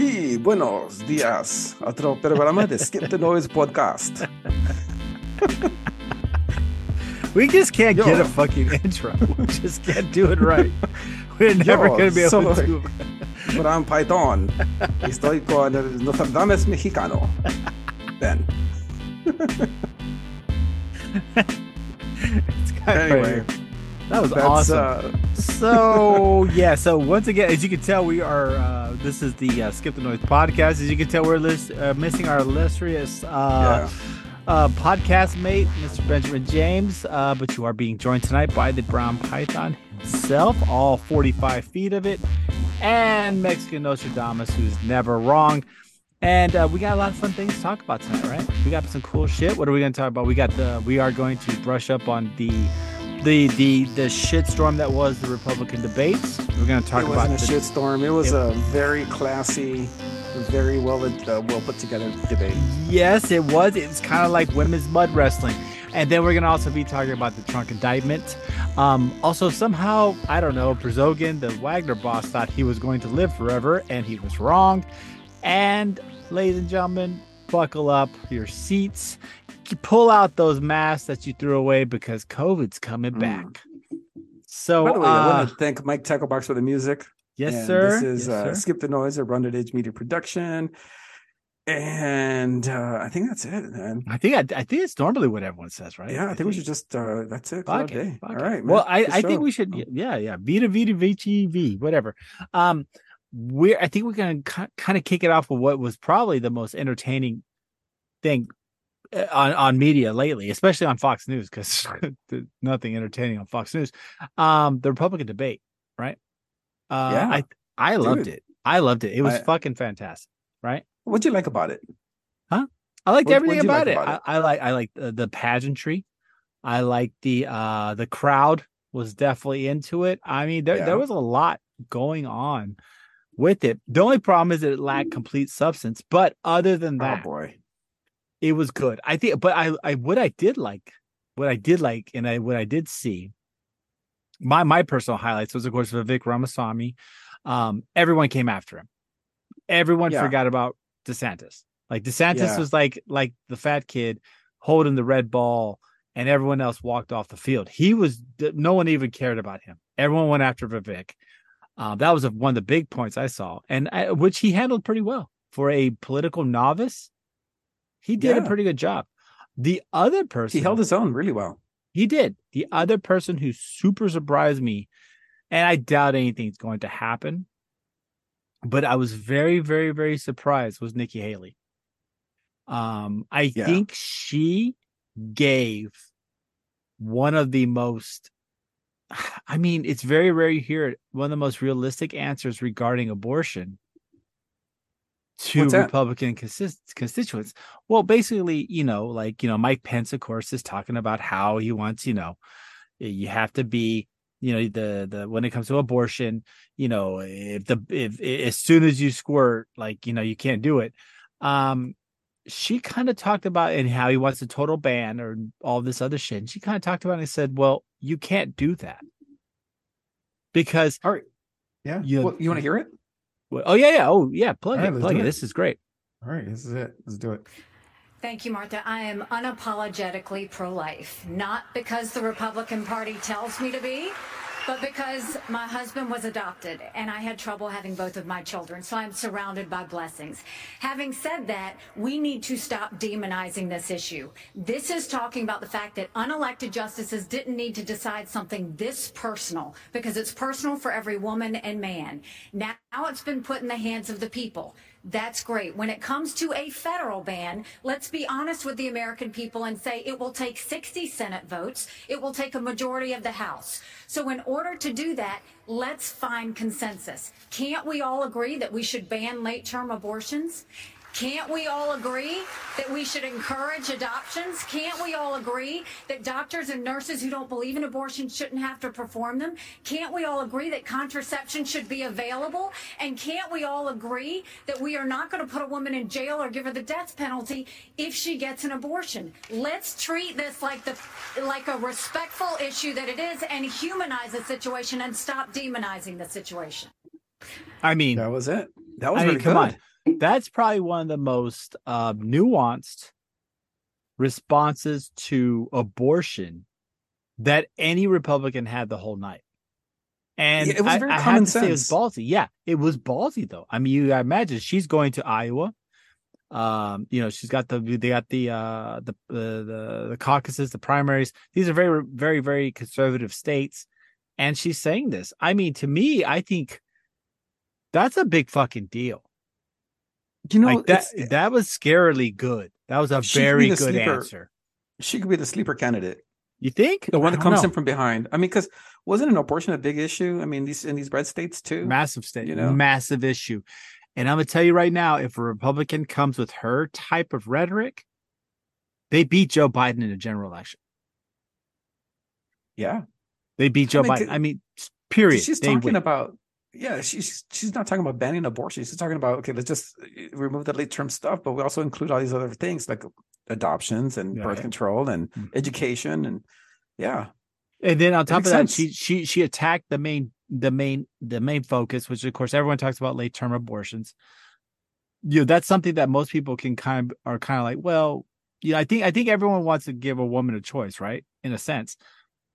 Y buenos días. Otro programa de Skip the Noise podcast. We just can't Yo. get a fucking intro. We just can't do it right. We're never going to be able to do it. Brown Python. Estoy con el Nostradamus mexicano. Ben. It's kind Anyway, crazy. That was that's awesome. uh, so yeah, so once again, as you can tell, we are. Uh, this is the uh, Skip the Noise podcast. As you can tell, we're lis- uh, missing our illustrious uh, uh, podcast mate, Mr. Benjamin James. Uh, but you are being joined tonight by the Brown Python himself, all 45 feet of it, and Mexican Nostradamus, who's never wrong. And uh, we got a lot of fun things to talk about tonight, right? We got some cool shit. What are we going to talk about? We got the. We are going to brush up on the. The, the the shitstorm that was the Republican debates. We're going to talk it about wasn't a the- shitstorm. It was a very classy, very well uh, well put together debate. Yes, it was. It's kind of like women's mud wrestling. And then we're going to also be talking about the Trump indictment. Um, also, somehow, I don't know, Prigozhin, the Wagner boss, thought he was going to live forever, and he was wrong. And, ladies and gentlemen, buckle up your seats. Pull out those masks that you threw away because COVID's coming Mm. back. So, By the way, I uh, want to thank Mike Tacklebox for the music. yes, And sir. This is Yes, uh, sir. Skip the Noise, a Run Edge Media production. And uh, I think that's it, man. I think I, I think it's normally what everyone says, right? Yeah, I think we should just uh that's it. Fuck it fuck All it. Well. I, I think we should. Oh. Yeah, yeah. Vita, Vita, VTV, whatever. Um, we're. I think we're gonna kind of kick it off with what was probably the most entertaining thing on on media lately, especially on Fox News, because nothing entertaining on Fox News. Um, the Republican debate, right? Uh, Yeah. I I loved Dude. it. I loved it. It was I- fucking fantastic, right? What'd you like about it? Huh? I liked What- everything about, like it. about I, I like I like the, the pageantry. I like the uh the crowd was definitely into it. I mean, there Yeah. there was a lot going on with it. The only problem is that it lacked complete substance. But other than that, Oh boy. It was good. I think. But I I what I did like, what I did like, and I what I did see. My my personal highlights was of course Vivek Ramaswamy. Um, everyone came after him. Everyone Yeah. forgot about DeSantis. Like DeSantis Yeah. was like like the fat kid holding the red ball, and everyone else walked off the field. He was no one even cared about him. Everyone went after Vivek. Um, that was one of the big points I saw, and I, which he handled pretty well for a political novice. He did a pretty good job. The other person He held his own really well. he did. The other person who super surprised me, and I doubt anything's going to happen, but I was very, very, very surprised was Nikki Haley. Um, I Yeah. think she gave one of the most I mean, it's very rare you hear it, one of the most realistic answers regarding abortion to? Republican consist- constituents. Well, basically, you know, like, you know, Mike Pence, of course, is talking about how he wants, you know, you have to be, you know, the the when it comes to abortion, you know, if the if, as soon as you squirt, like, you know, you can't do it. Um, she kind of talked about and how he wants a total ban or all this other shit. And she kind of talked about it and said, Well, you can't do that. Because All right. Yeah. You- Well, you want to hear it? Well, oh yeah, yeah, oh yeah, plug All right, it, let's plug it. it. This is great. All right. This is it. Let's do it. Thank you, Martha. I am unapologetically pro life, not because the Republican Party tells me to be, but because my husband was adopted and I had trouble having both of my children, so I'm surrounded by blessings. Having said that, we need to stop demonizing this issue. This is talking about the fact that unelected justices didn't need to decide something this personal because it's personal for every woman and man. Now it's been put in the hands of the people. That's great. When it comes to a federal ban, let's be honest with the American people and say it will take 60 Senate votes. It will take a majority of the House. So in order to do that, let's find consensus. Can't we all agree that we should ban late term abortions? Can't we all agree that we should encourage adoptions? Can't we all agree that doctors and nurses who don't believe in abortion shouldn't have to perform them? Can't we all agree that contraception should be available? And can't we all agree that we are not going to put a woman in jail or give her the death penalty if she gets an abortion? Let's treat this like the like a respectful issue that it is and humanize the situation and stop demonizing the situation. I mean, That was it. That was I mean, really come good. on. That's probably one of the most uh, nuanced responses to abortion that any Republican had the whole night. And Yeah, it was very I common say it was sense. ballsy. Yeah, it was ballsy though. I mean, you I imagine she's going to Iowa. Um, you know, she's got the they got the uh the the the, the caucuses, the primaries. These are very very very conservative states, and she's saying this. I mean, to me, I think that's a big fucking deal. You know, like that eh, that was scarily good. That was a She could be very good sleeper. answer. she could be the sleeper candidate. You think The one that comes know. in from behind. I mean, because wasn't an abortion a big issue? I mean, these in these red states too. massive state, you know? massive issue. And I'm gonna tell you right now, if a Republican comes with her type of rhetoric, they beat Joe Biden in a general election. yeah, They beat Joe mean, Biden. I mean, period. she's They talking win. about. Yeah, she's she's not talking about banning abortion. She's talking about okay, let's just remove the late term stuff, but we also include all these other things like adoptions and Yeah. birth control and Mhm. education and yeah, And then on top of makes that, sense. she she she attacked the main the main the main focus, which of course everyone talks about late term abortions. You know, that's something that most people can kind of are kind of like, well, yeah, I think I think everyone wants to give a woman a choice, right? In a sense.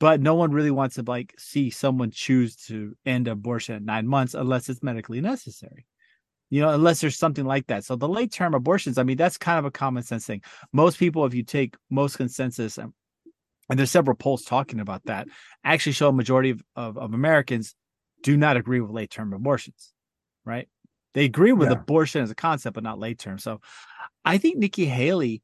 But no one really wants to like see someone choose to end abortion at nine months unless it's medically necessary. You know, unless there's something like that. So the late term abortions, I mean, that's kind of a common sense thing. Most people, if you take most consensus and and there's several polls talking about that actually show a majority of, of, of americans do not agree with late term abortions right they agree with Yeah. abortion as a concept but not late term so i think nikki haley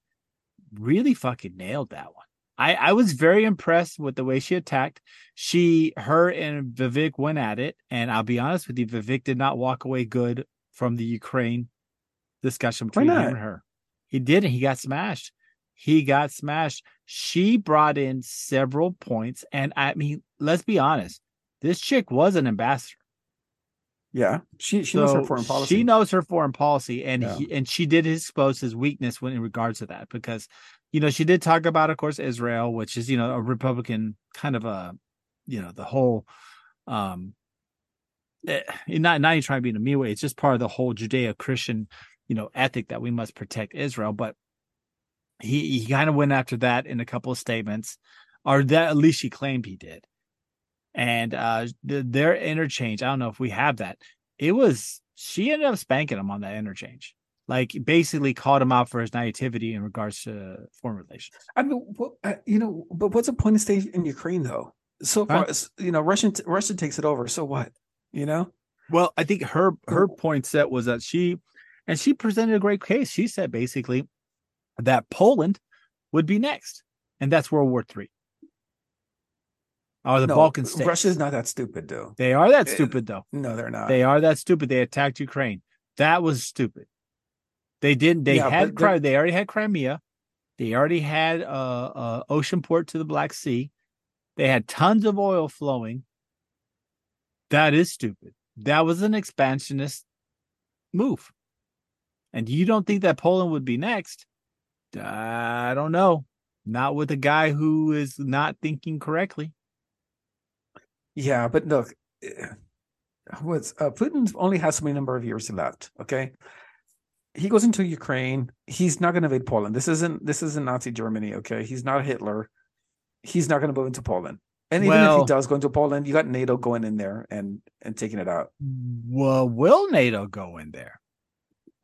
really fucking nailed that one I, I was very impressed with the way she attacked. She, her, and Vivek went at it, and I'll be honest with you, Vivek did not walk away good from the Ukraine discussion between him and her. He didn't. He got smashed. He got smashed. She brought in several points, and I mean, let's be honest, this chick was an ambassador. yeah. She she knows her foreign policy. She knows her foreign policy, and Yeah. he, and she did expose his weakness when in regards to that because, you know, she did talk about, of course, Israel, which is you know a Republican kind of a, you know, the whole, um, eh, not not even trying to be in a mean way. It's just part of the whole Judeo Christian, you know, ethic that we must protect Israel. But he he kind of went after that in a couple of statements, or that at least she claimed he did. And uh the, their interchange, I don't know if we have that. It was she ended up spanking him on that interchange. Like basically called him out for his naivety in regards to foreign relations. I mean, what, uh, you know, but what's the point of staying in Ukraine though? So far, as you know, Russian Russia takes it over. So what? You know, Well, I think her her point set was that she and she presented a great case. She said basically that Poland would be next, and that's World War Three. Or the no, Balkan states. Russia's not that stupid, though. They are that Eh, stupid though. No, they're not. They are that stupid. They attacked Ukraine. That was stupid. They didn't. They Yeah, had Cri- They already had Crimea. They already had a, a ocean port to the Black Sea. They had tons of oil flowing. That is stupid. That was an expansionist move. And you don't think that Poland would be next? I don't know. Not with a guy who is not thinking correctly. Yeah, but look, eh, what's uh, Putin only has so many number of years left. Okay, he goes into Ukraine. He's not going to invade Poland. This isn't this isn't Nazi Germany. Okay, he's not Hitler. He's not going to move into Poland. And even if he does go into Poland, you got NATO going in there and and taking it out. Well, will NATO go in there?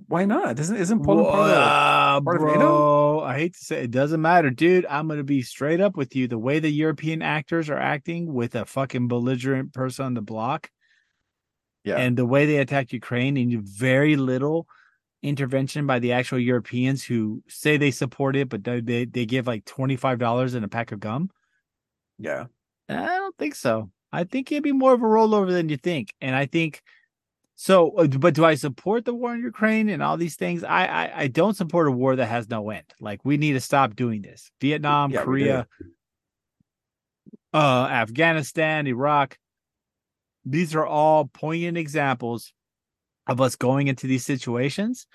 Why not? Isn't isn't Poland part of Uh, part of NATO? I hate to say it doesn't matter, dude. I'm gonna be straight up with you. The way the European actors are acting with a fucking belligerent person on the block, Yeah. and the way they attack Ukraine, and very little intervention by the actual Europeans who say they support it, but they they, give like twenty five dollars in a pack of gum. yeah. I don't think so. I think it'd be more of a rollover than you think, and I think so. uh, But do I support the war in Ukraine and all these things? I I, I don't support a war that has no end. Like we need to stop doing this. Vietnam, Yeah, Korea, uh, Afghanistan, Iraq. These are all poignant examples of us going into these situations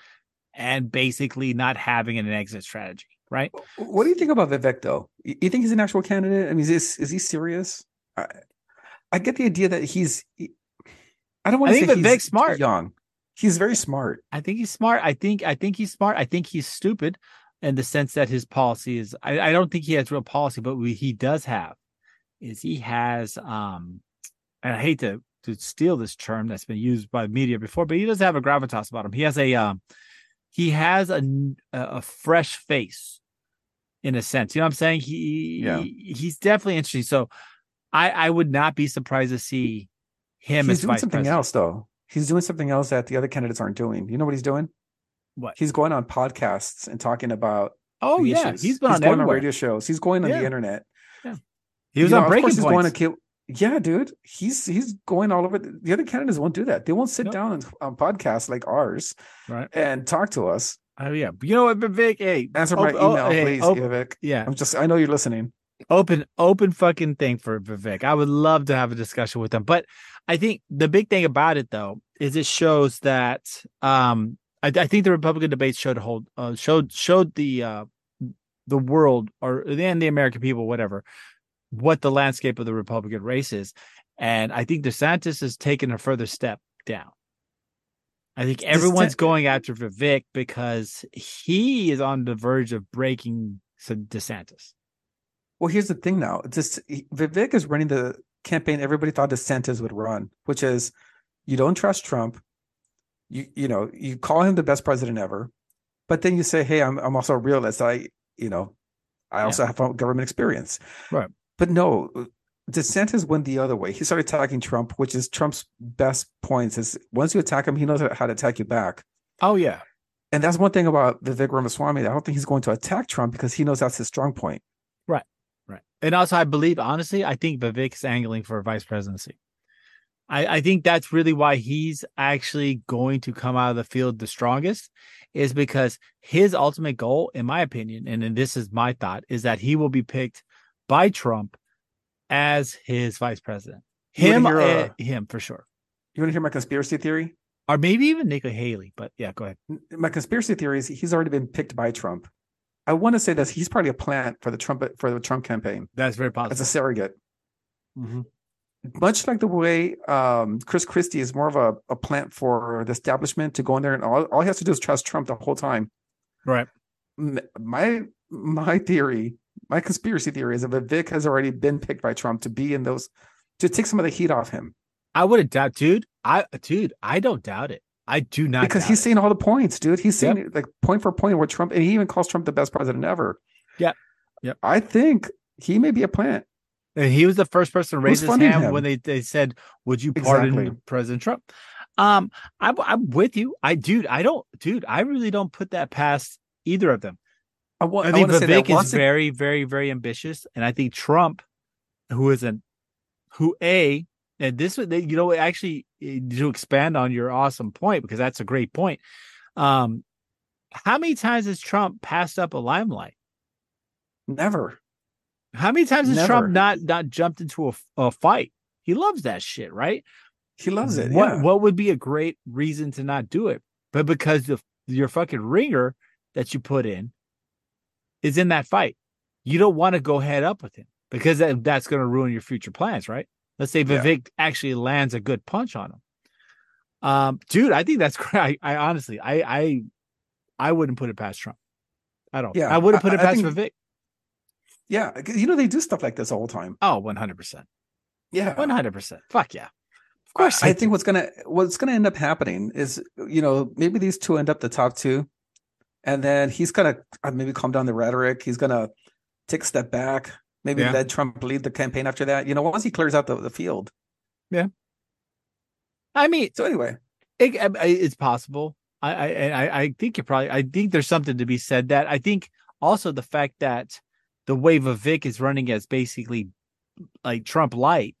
and basically not having an exit strategy. Right? What do you think about Vivek though? You think he's an actual candidate? I mean, is is he serious? I, I get the idea that he's. I don't want I to think say he's smart. young. He's very smart. I think he's smart. I think I think he's smart. I think he's stupid in the sense that his policy is. I, I don't think he has real policy, but we, he does have is he has. Um, and I hate to to steal this term that's been used by the media before, but he doesn't have a gravitas about him. He has a um, he has a a fresh face in a sense. You know what I'm saying? He, yeah. he he's definitely interesting. So I I would not be surprised to see him he's doing something president. else though. He's doing something else that the other candidates aren't doing. You know what he's doing? What? He's going on podcasts and talking about Oh yeah, issues. he's been he's on, going on radio shows. He's going on yeah. the internet. Yeah. He was you on know, breaking points. He's going to kill yeah, dude, he's he's going all over. The other candidates won't do that. They won't sit nope. down on, on podcasts like ours, right, and talk to us. Oh yeah, you know what, Vivek? Hey, answer my oh, email, oh, please, Vivek. Yeah, I'm just. I know you're listening. Open, open fucking thing for Vivek. I would love to have a discussion with him, but I think the big thing about it though is it shows that um I, I think the Republican debates showed hold uh, showed showed the uh the world or and the American people, whatever, what the landscape of the Republican race is. And I think DeSantis has taken a further step down. I think everyone's going after Vivek because he is on the verge of breaking DeSantis. Well, here's the thing now. This Vivek is running the campaign everybody thought DeSantis would run, which is you don't trust Trump. You you know, you call him the best president ever, but then you say, Hey, I'm I'm also a realist. I, you know, I also yeah. have government experience. Right. But no, DeSantis went the other way. He started attacking Trump, which is Trump's best points. Is once you attack him, he knows how to attack you back. Oh yeah, and that's one thing about Vivek Ramaswamy. I don't think he's going to attack Trump because he knows that's his strong point. Right, right. And also, I believe honestly, I think Vivek's angling for vice presidency. I, I think that's really why he's actually going to come out of the field the strongest, is because his ultimate goal, in my opinion, and this is my thought, is that he will be picked by Trump as his vice president. Him, uh, him for sure. You want to hear my conspiracy theory? Or maybe even Nikki Haley, but yeah, go ahead. My conspiracy theory is he's already been picked by Trump. I want to say this: he's probably a plant for the Trump for the Trump campaign. That's very possible. As a surrogate. Mm-hmm. Much like the way um, Chris Christie is more of a, a plant for the establishment to go in there and all, all he has to do is trust Trump the whole time. Right. My my theory my conspiracy theory is that Vivek has already been picked by Trump to be in those to take some of the heat off him. I wouldn't doubt, dude. I dude, I don't doubt it. I do not because he's it. saying all the points, dude. He's saying yep. like point for point where Trump, and he even calls Trump the best president ever. Yeah, yep. I think he may be a plant. And he was the first person to raise his hand him? when they, they said, "Would you pardon exactly. President Trump?" Um, I'm I'm with you. I dude, I don't, dude, I really don't put that past either of them. I, want, I think I Vivek is very, very, very ambitious, and I think Trump, who is an, who a, and this you know actually eh, to expand on your awesome point because that's a great point. Um, how many times has Trump passed up a limelight? Never. How many times has Never. Trump not not jumped into a, a fight? He loves that shit, right? He loves it. What yeah. what would be a great reason to not do it? But because of your fucking ringer that you put in is in that fight. You don't want to go head up with him because that, that's going to ruin your future plans, right? Let's say Vivek yeah. actually lands a good punch on him. Um, dude, I think that's great. I, I, honestly, I, I, I wouldn't put it past Trump. I don't. Yeah, I wouldn't put it past think, Vivek. Yeah, you know they do stuff like this all the time. Oh, one hundred percent. Yeah, one hundred percent. Fuck yeah. Of course. I, I think what's gonna what's gonna end up happening is you know maybe these two end up the top two, and then he's gonna uh, maybe calm down the rhetoric. He's gonna take a step back, maybe yeah. let Trump lead the campaign after that. You know, once he clears out the, the field. Yeah. I mean, so anyway, it, it's possible. I, I I think you probably. I think there's something to be said that I think also the fact that the way Vivek is running as basically like Trump light,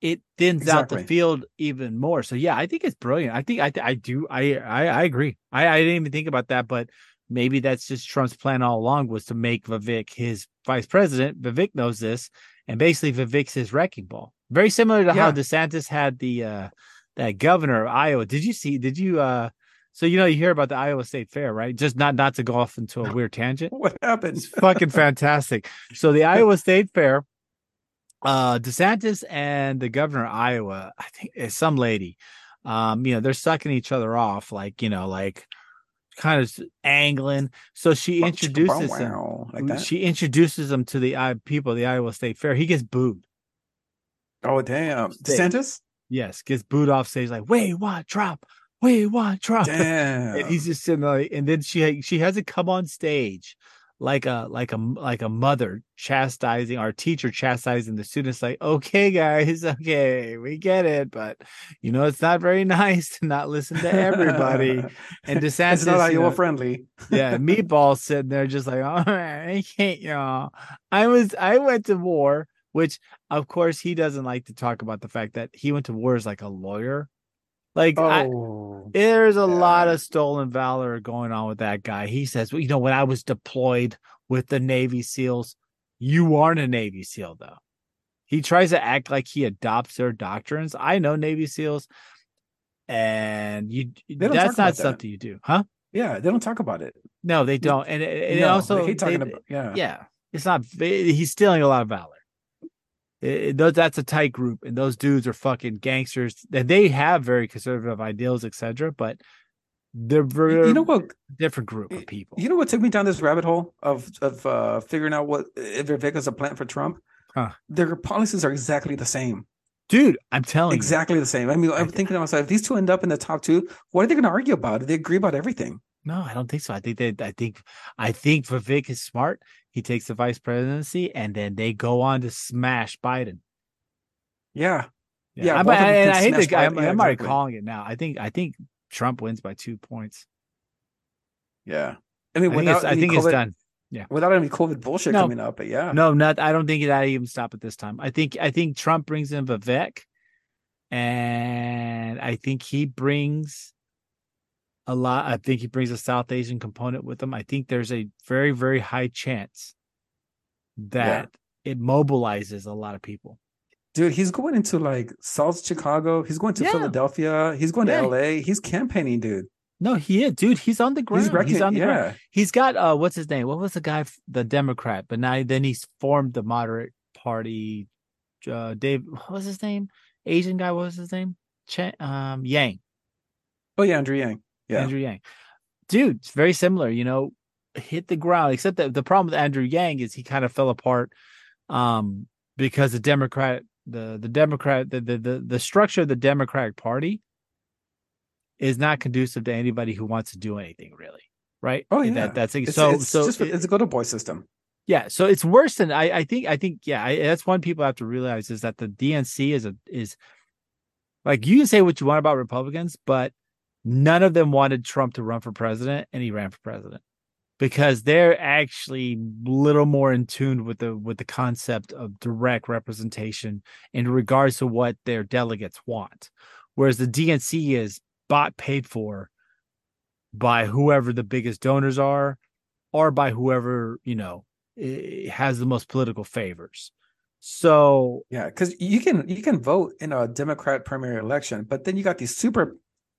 it thins exactly. out the field even more. So yeah, I think it's brilliant. I think I I do I I, I agree. I, I didn't even think about that, but maybe that's just Trump's plan all along was to make Vivek his vice president. Vivek knows this, and basically Vivek's his wrecking ball. Very similar to yeah. how DeSantis had the uh that governor of Iowa. Did you see? Did you uh? So you know you hear about the Iowa State Fair, right? Just not not to go off into a weird tangent. what happened? It's fucking fantastic. So the Iowa State Fair uh DeSantis and the governor of Iowa, I think is some lady, Um, you know, they're sucking each other off, like you know, like kind of angling. So she introduces him. like that. She introduces him to the I people, the Iowa State Fair. He gets booed. oh damn, DeSantis. Yes, gets booed off stage. Like, wait, what? Drop. Wait, what? Drop. Damn. and he's just sitting there, and then she she has to come on stage like a like a like a mother chastising our teacher chastising the students like okay guys okay we get it but you know it's not very nice to not listen to everybody. And DeSantis it's not you know, friendly. yeah meatball sitting there just like oh I can't y'all. I was I went to war which of course he doesn't like to talk about the fact that he went to war as like a lawyer like I, Oh, there's a lot of stolen valor going on with that guy. He says, well, you know, when I was deployed with the Navy SEALs, you aren't a Navy SEAL, though. He tries to act like he adopts their doctrines. I know Navy SEAls, and you that's not about that. something you do, huh? yeah, they don't talk about it. No, they don't. And, and No, also, they hate talking they- about. Yeah, yeah, it's not. He's stealing a lot of valor. It- that's a tight group, and those dudes are fucking gangsters. And they have very conservative ideals, etc. But they're very you know what? different group of people. You know what took me down this rabbit hole of of uh, figuring out what if Vivek a plant for Trump? Huh. Their policies are exactly the same. Dude, I'm telling you. Exactly the same. I mean, I'm thinking to myself, if these two end up in the top two, what are they going to argue about? They agree about everything. No, I don't think so. I think that I think I think Vivek is smart. He takes the vice presidency, and then they go on to smash Biden. Yeah, Yeah, I'm, both of them and I, hate the guy. I'm, Yeah, I'm already exactly. calling it now. I think I think Trump wins by two points. yeah. I mean, I think without it's, I think COVID, it's done. Yeah, without any COVID bullshit No. coming up. But yeah, No, not. I don't think that even stop at this time. I think I think Trump brings in Vivek, and I think he brings a lot. I think he brings a South Asian component with him. I think there's a very very high chance that it mobilizes a lot of people. dude, he's going into like South Chicago. He's going to Yeah. Philadelphia. He's going to L.A. He's campaigning, dude. No, he is, dude. He's on the ground. He's He's, on the ground. He's got uh, what's his name? What was the guy? The Democrat, but now then he's formed the moderate party. Uh, Dave, what was his name? Asian guy. What was his name? Ch- um, Yang. oh yeah, Andrew Yang. Yeah, Andrew Yang. Dude, it's very similar, you know, hit the ground, except that the problem with Andrew Yang is he kind of fell apart um because the Democrat the the Democrat the the the, the structure of the Democratic Party is not conducive to anybody who wants to do anything really. Right? Oh, yeah. That, that's It's, so it's so just it- it's a go to boy system. yeah, so it's worse than I. I think. I think. Yeah, I, that's one people have to realize is that the DNC is a is like you can say what you want about Republicans, but none of them wanted Trump to run for president, and he ran for president because they're actually a little more in tune with the with the concept of direct representation in regards to what their delegates want, whereas the DNC is bought paid for by whoever the biggest donors are or by whoever you know has the most political favors. So Yeah, because you can you can vote in a Democrat primary election, but then you got these super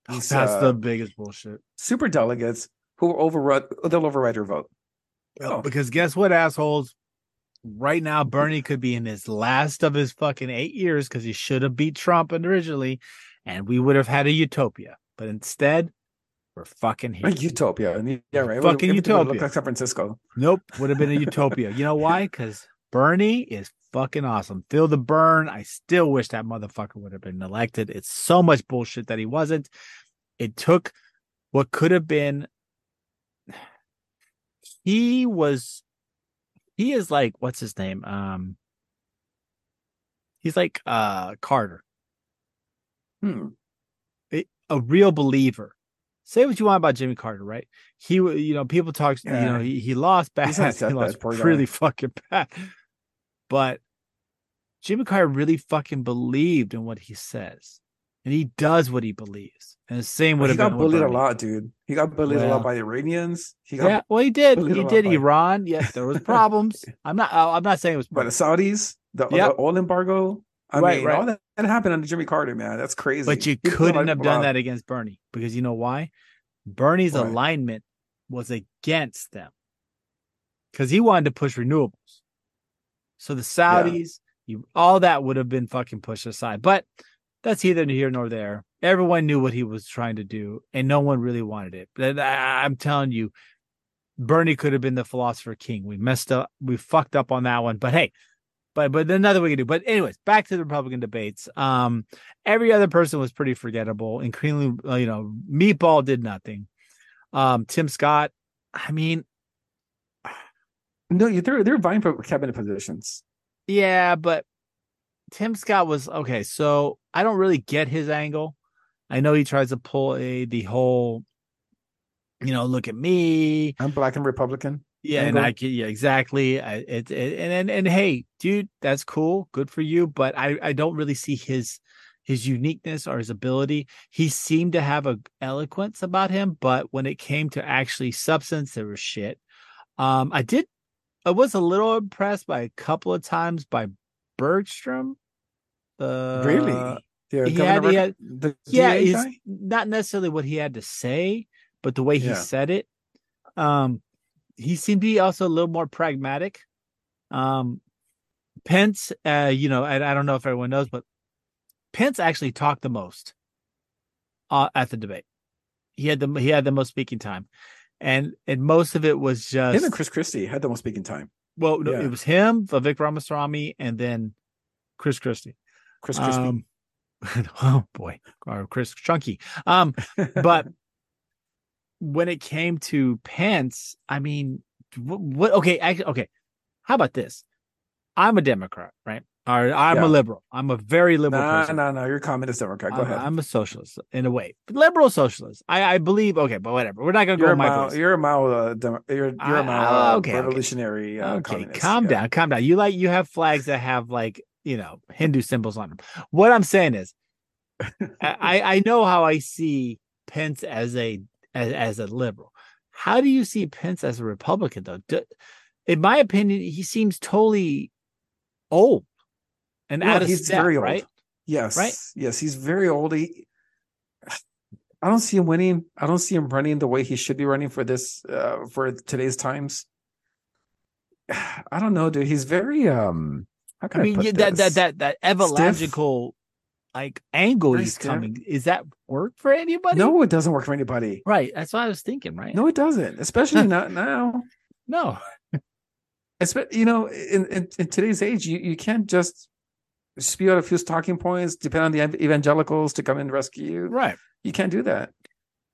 these, that's uh, the biggest bullshit. super delegates who will override they'll override your vote. Oh, because guess what, assholes? Right now, Bernie could be in his last of his fucking eight years because he should have beat Trump originally, and we would have had a utopia. But instead, we're fucking here. A utopia. Yeah, right. Fucking utopia. Look like San Francisco. Nope, would have been a utopia. You know why? Because Bernie is fucking awesome. Feel the Bern. I still wish that motherfucker would have been elected. It's so much bullshit that he wasn't. It took what could have been. He was, he is like, what's his name? Um, he's like uh Carter, Hmm. a- a real believer. Say what you want about Jimmy Carter, right? He, you know, people talk, you know, he, he lost bad, he lost poor guy. really fucking bad. But Jimmy Carter really fucking believed in what he says, and he does what he believes. And the same would He have got been bullied a lot, dude. He got bullied a lot by the Iranians. He got Yeah, well, he did. He did by- Iran. Yes, there was problems. I'm not. I'm not saying it was. by the Saudis, the, Yep. the oil embargo. I Right, mean, right. all that, that happened under Jimmy Carter, man. That's crazy. But you a couldn't have done that against Bernie because you know why? Bernie's Why? alignment was against them because he wanted to push renewables. So the Saudis, you all that would have been fucking pushed aside. But that's either here nor there. everyone knew what he was trying to do, and no one really wanted it. But I, I'm telling you, Bernie could have been the philosopher king. We messed up, we fucked up on that one. But hey, but but another we to do. But anyways, back to the Republican debates. Um, every other person was pretty forgettable, including uh, you know, Meatball did nothing. Um, Tim Scott, I mean, no, they're they're vying for cabinet positions. Yeah, but Tim Scott was okay. So I don't really get his angle. I know he tries to pull a the whole, you know, look at me. I'm black and Republican. Yeah, angle. and I can, yeah, exactly. I, it, it, and, and and hey, dude, that's cool, good for you. But I I don't really see his his uniqueness or his ability. He seemed to have a eloquence about him, but when it came to actually substance, there was shit. Um, I did I was a little impressed by a couple of times by Bergstrom. Uh, really? Yeah, he had, he had, the yeah, he's not necessarily what he had to say, but the way he yeah. said it. Um, he seemed to be also a little more pragmatic. Um, Pence, uh, you know, I, I don't know if everyone knows, but Pence actually talked the most uh, at the debate. He had the he had the most speaking time and and most of it was just him and Chris Christie had the most speaking time. Well, no, yeah. it was him, Vivek Ramaswamy, and then Chris Christie. Chris Christie. Um, oh boy, or Chris Chunky. Um, but when it came to Pence, I mean, what? what okay, actually, okay. How about this? I'm a Democrat, right? Or I'm yeah. a liberal. I'm a very liberal nah, person. No, no, no. You're a communist Democrat. Go I'm, ahead. I'm a socialist in a way, liberal socialist. I, I believe. Okay, but whatever. We're not going to go. My Mao, you're a Mao. Uh, Demo, you're you're a Mao uh, okay, revolutionary. Okay, uh, okay. calm yeah. down, calm down. You like you have flags that have like you know Hindu symbols on them. What I'm saying is, I I know how I see Pence as a as, as a liberal. How do you see Pence as a Republican though? Do, in my opinion, he seems totally old and well, out of he's step, very old. right? Yes, right. Yes, he's very old. He, I don't see him winning. I don't see him running the way he should be running for this uh, for today's times. I don't know, dude. He's very um. How can I, mean, I that, that that that evangelical like angle very he's coming. Is that work for anybody? No, it doesn't work for anybody. Right. That's what I was thinking. Right. No, it doesn't. Especially not now. No. It's you know in, in, in today's age you, you can't just spew out a few talking points, depend on the evangelicals to come and rescue you. Right. You can't do that.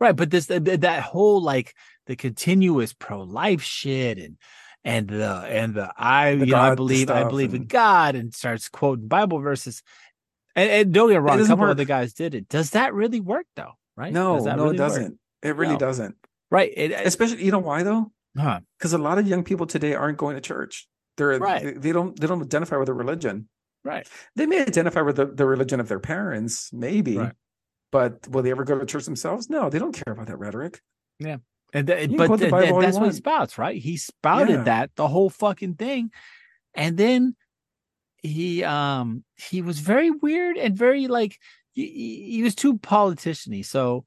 Right. But this that whole like the continuous pro life shit and and the and the I the you God know I believe I believe and... in God and starts quoting Bible verses. And, and don't get wrong, a couple of the guys did it. Does that really work though? Right? No, no, really it doesn't. Work? It really no. doesn't. Right. It, Especially, you know why though? Huh? Because a lot of young people today aren't going to church. They're right. they, they don't they don't identify with a religion. Right. They may identify with the, the religion of their parents, maybe, right. but will they ever go to church themselves? No, they don't care about that rhetoric. Yeah. And th- but th- th- that's what he spouts, right? He spouted yeah. that the whole fucking thing. And then he um he was very weird and very like he, he was too politiciany. So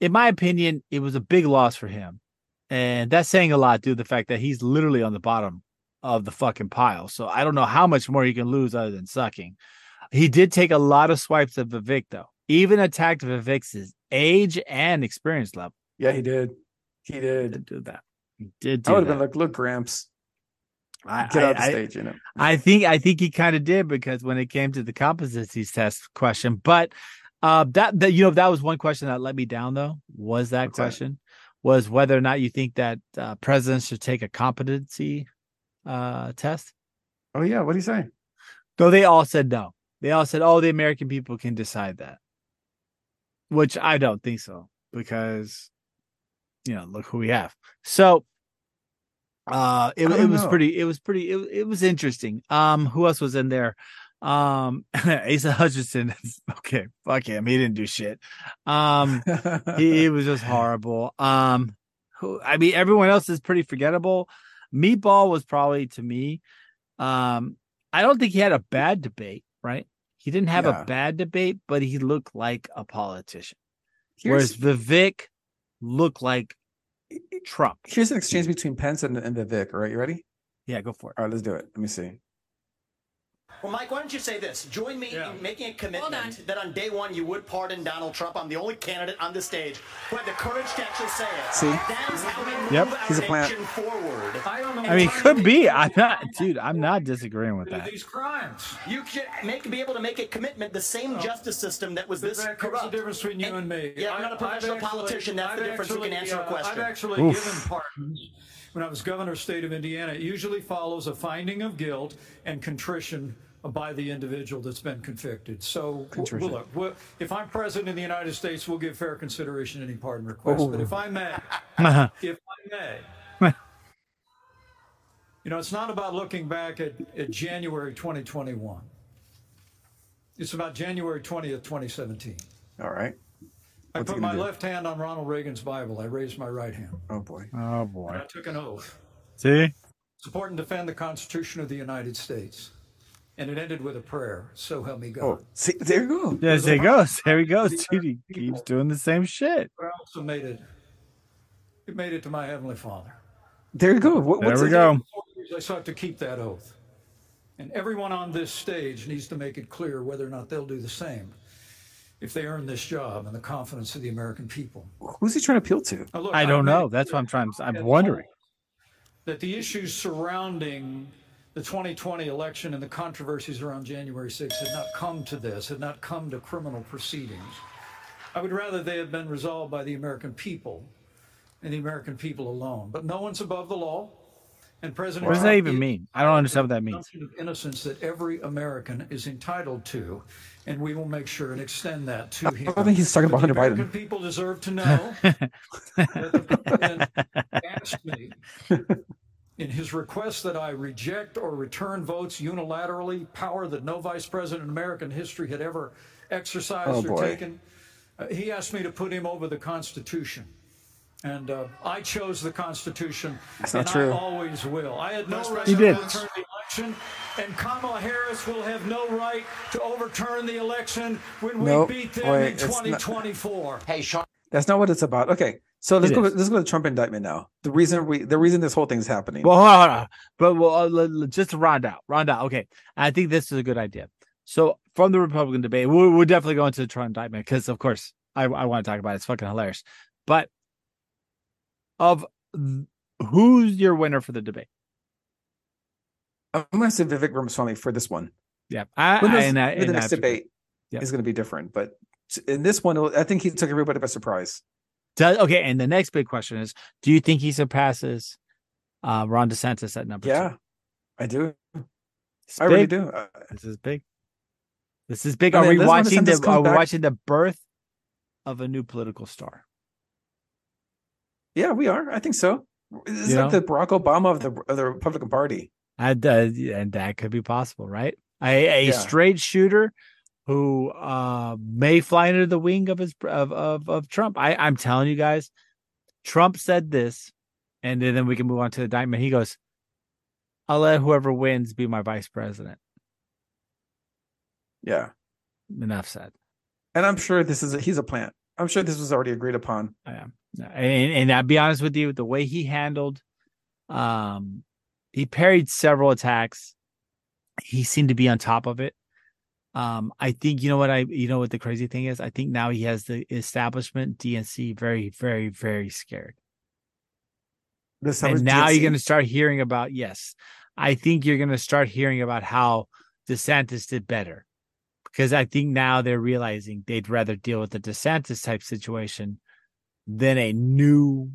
in my opinion, it was a big loss for him. And that's saying a lot due to the fact that he's literally on the bottom of the fucking pile. So I don't know how much more he can lose other than sucking. He did take a lot of swipes at Vivek though. Even attacked Vivek's age and experience level. Yeah, he did. He did. did do that. He did. I would have been like, "Look, Gramps, I, get out the stage." You know. I think I think he kind of did because when it came to the competencies test question, but uh, that that you know that was one question that let me down though. Was that What's question? That? Was whether or not you think that uh, presidents should take a competency uh, test? Oh yeah, what do you say? No, they all said no. They all said, "Oh, the American people can decide that," which I don't think so because you know, look who we have. So, uh, it, it was know. pretty. It was pretty. It, it was interesting. Um, who else was in there? Um, Asa Hutchinson. okay, fuck him. He didn't do shit. Um, he, he was just horrible. Um, who? I mean, everyone else is pretty forgettable. Meatball was probably to me. Um, I don't think he had a bad debate, right? He didn't have yeah. a bad debate, but he looked like a politician. Here's, Whereas Vivek looked like Trump. Here's an exchange between Pence and, and Vivek. All right, you ready? Yeah, go for it. All right, let's do it. Let me see. Well, Mike, why don't you say this? Join me Yeah. in making a commitment on. that on day one you would pardon Donald Trump. I'm the only candidate on the stage who had the courage to actually say it. See? That is how we move Yep. our He's a plant. nation forward. I don't know. I mean, why could be. I'm not, dude. I'm not disagreeing with that. these crimes. You should make be able to make a commitment. The same justice system that was this That's corrupt. the difference between you and me. Yeah, I'm not a I've professional actually- politician. That's the I've difference. You can actually, answer a uh, question. I've actually Oof. given pardons when I was governor of state of Indiana. It usually follows a finding of guilt and contrition by the individual that's been convicted. So, Contrition. well, look, well, if I'm president of the United States, we'll give fair consideration to any pardon request. Oh. But if I may, if I may, you know, it's not about looking back at, at January 2021. It's about January 20th, 2017. All right. I What's he put my do? left hand on Ronald Reagan's Bible. I raised my right hand. Oh boy. Oh boy. I took an oath. See? Support and defend the Constitution of the United States. And it ended with a prayer. So help me God. Oh, see, there you go. Yes, there he goes. There he goes. Dude, he keeps doing the same shit. But I also made it. It made it to my heavenly Father. There you go. What, There what's we it- go. I sought to keep that oath. And everyone on this stage needs to make it clear whether or not they'll do the same if they earn this job and the confidence of the American people. Who's he trying to appeal to? Now, look, I don't made know. That's what I'm clear trying. I'm wondering. That the issues surrounding the 2020 election and the controversies around January 6th had not come to this, had not come to criminal proceedings. I would rather they had been resolved by the American people and the American people alone. But no one's above the law. And President What does that even mean? I don't understand what that means. of innocence that every American is entitled to, and we will make sure and extend that to him. I think he's talking about Hunter Biden. American people deserve to know that the president asked me in his request that I reject or return votes unilaterally, power that no vice president in American history had ever exercised Oh, or boy. taken. Uh, he asked me to put him over the Constitution. And uh, I chose the Constitution, That's not and true. I always will. I had no right He to did. overturn the election, and Kamala Harris will have no right to overturn the election when we Nope. beat them Wait, in it's not- 2024. Hey, Sean. That's not what it's about. Okay, so let's It go. is. Let's go to the Trump indictment now. The reason we, the reason this whole thing's happening. Well, hold on, hold on. but well, uh, let- let- just to round out, round out. Okay, I think this is a good idea. So from the Republican debate, we'll, we'll definitely go into the Trump indictment because, of course, I, I want to talk about it. It's fucking hilarious. But of th- who's your winner for the debate? I'm going to say Vivek Ramaswamy for this one. Yeah, I, I, and I, the next to debate Yep. is going to be different, but in this one, I think he took everybody by surprise. Does, okay, and the next big question is: Do you think he surpasses uh, Ron DeSantis at number Yeah, two? I do. It's I really do. Uh, This is big. This is big. I Are mean, we watching the? Are we back- watching the birth of a new political star? yeah, we are. I think so. Is You like the Barack Obama of the of the Republican Party. And, uh, and that could be possible, right? A, a Yeah. straight shooter who uh, may fly under the wing of his of of, of Trump. I, I'm telling you guys, Trump said this, and then, we can move on to the indictment. He goes, "I'll let whoever wins be my vice president." Yeah, Enough said. and I'm sure this is a, he's a plant. I'm sure this was already agreed upon. I am. And, and I'll be honest with you, the way he handled, um, he parried several attacks. He seemed to be on top of it. Um, I think you know what I, you know what the crazy thing is. I think now he has the establishment DNC very, very, very scared. This and now you're going to start hearing about yes, I think you're going to start hearing about how DeSantis did better because I think now they're realizing they'd rather deal with the DeSantis type situation than a new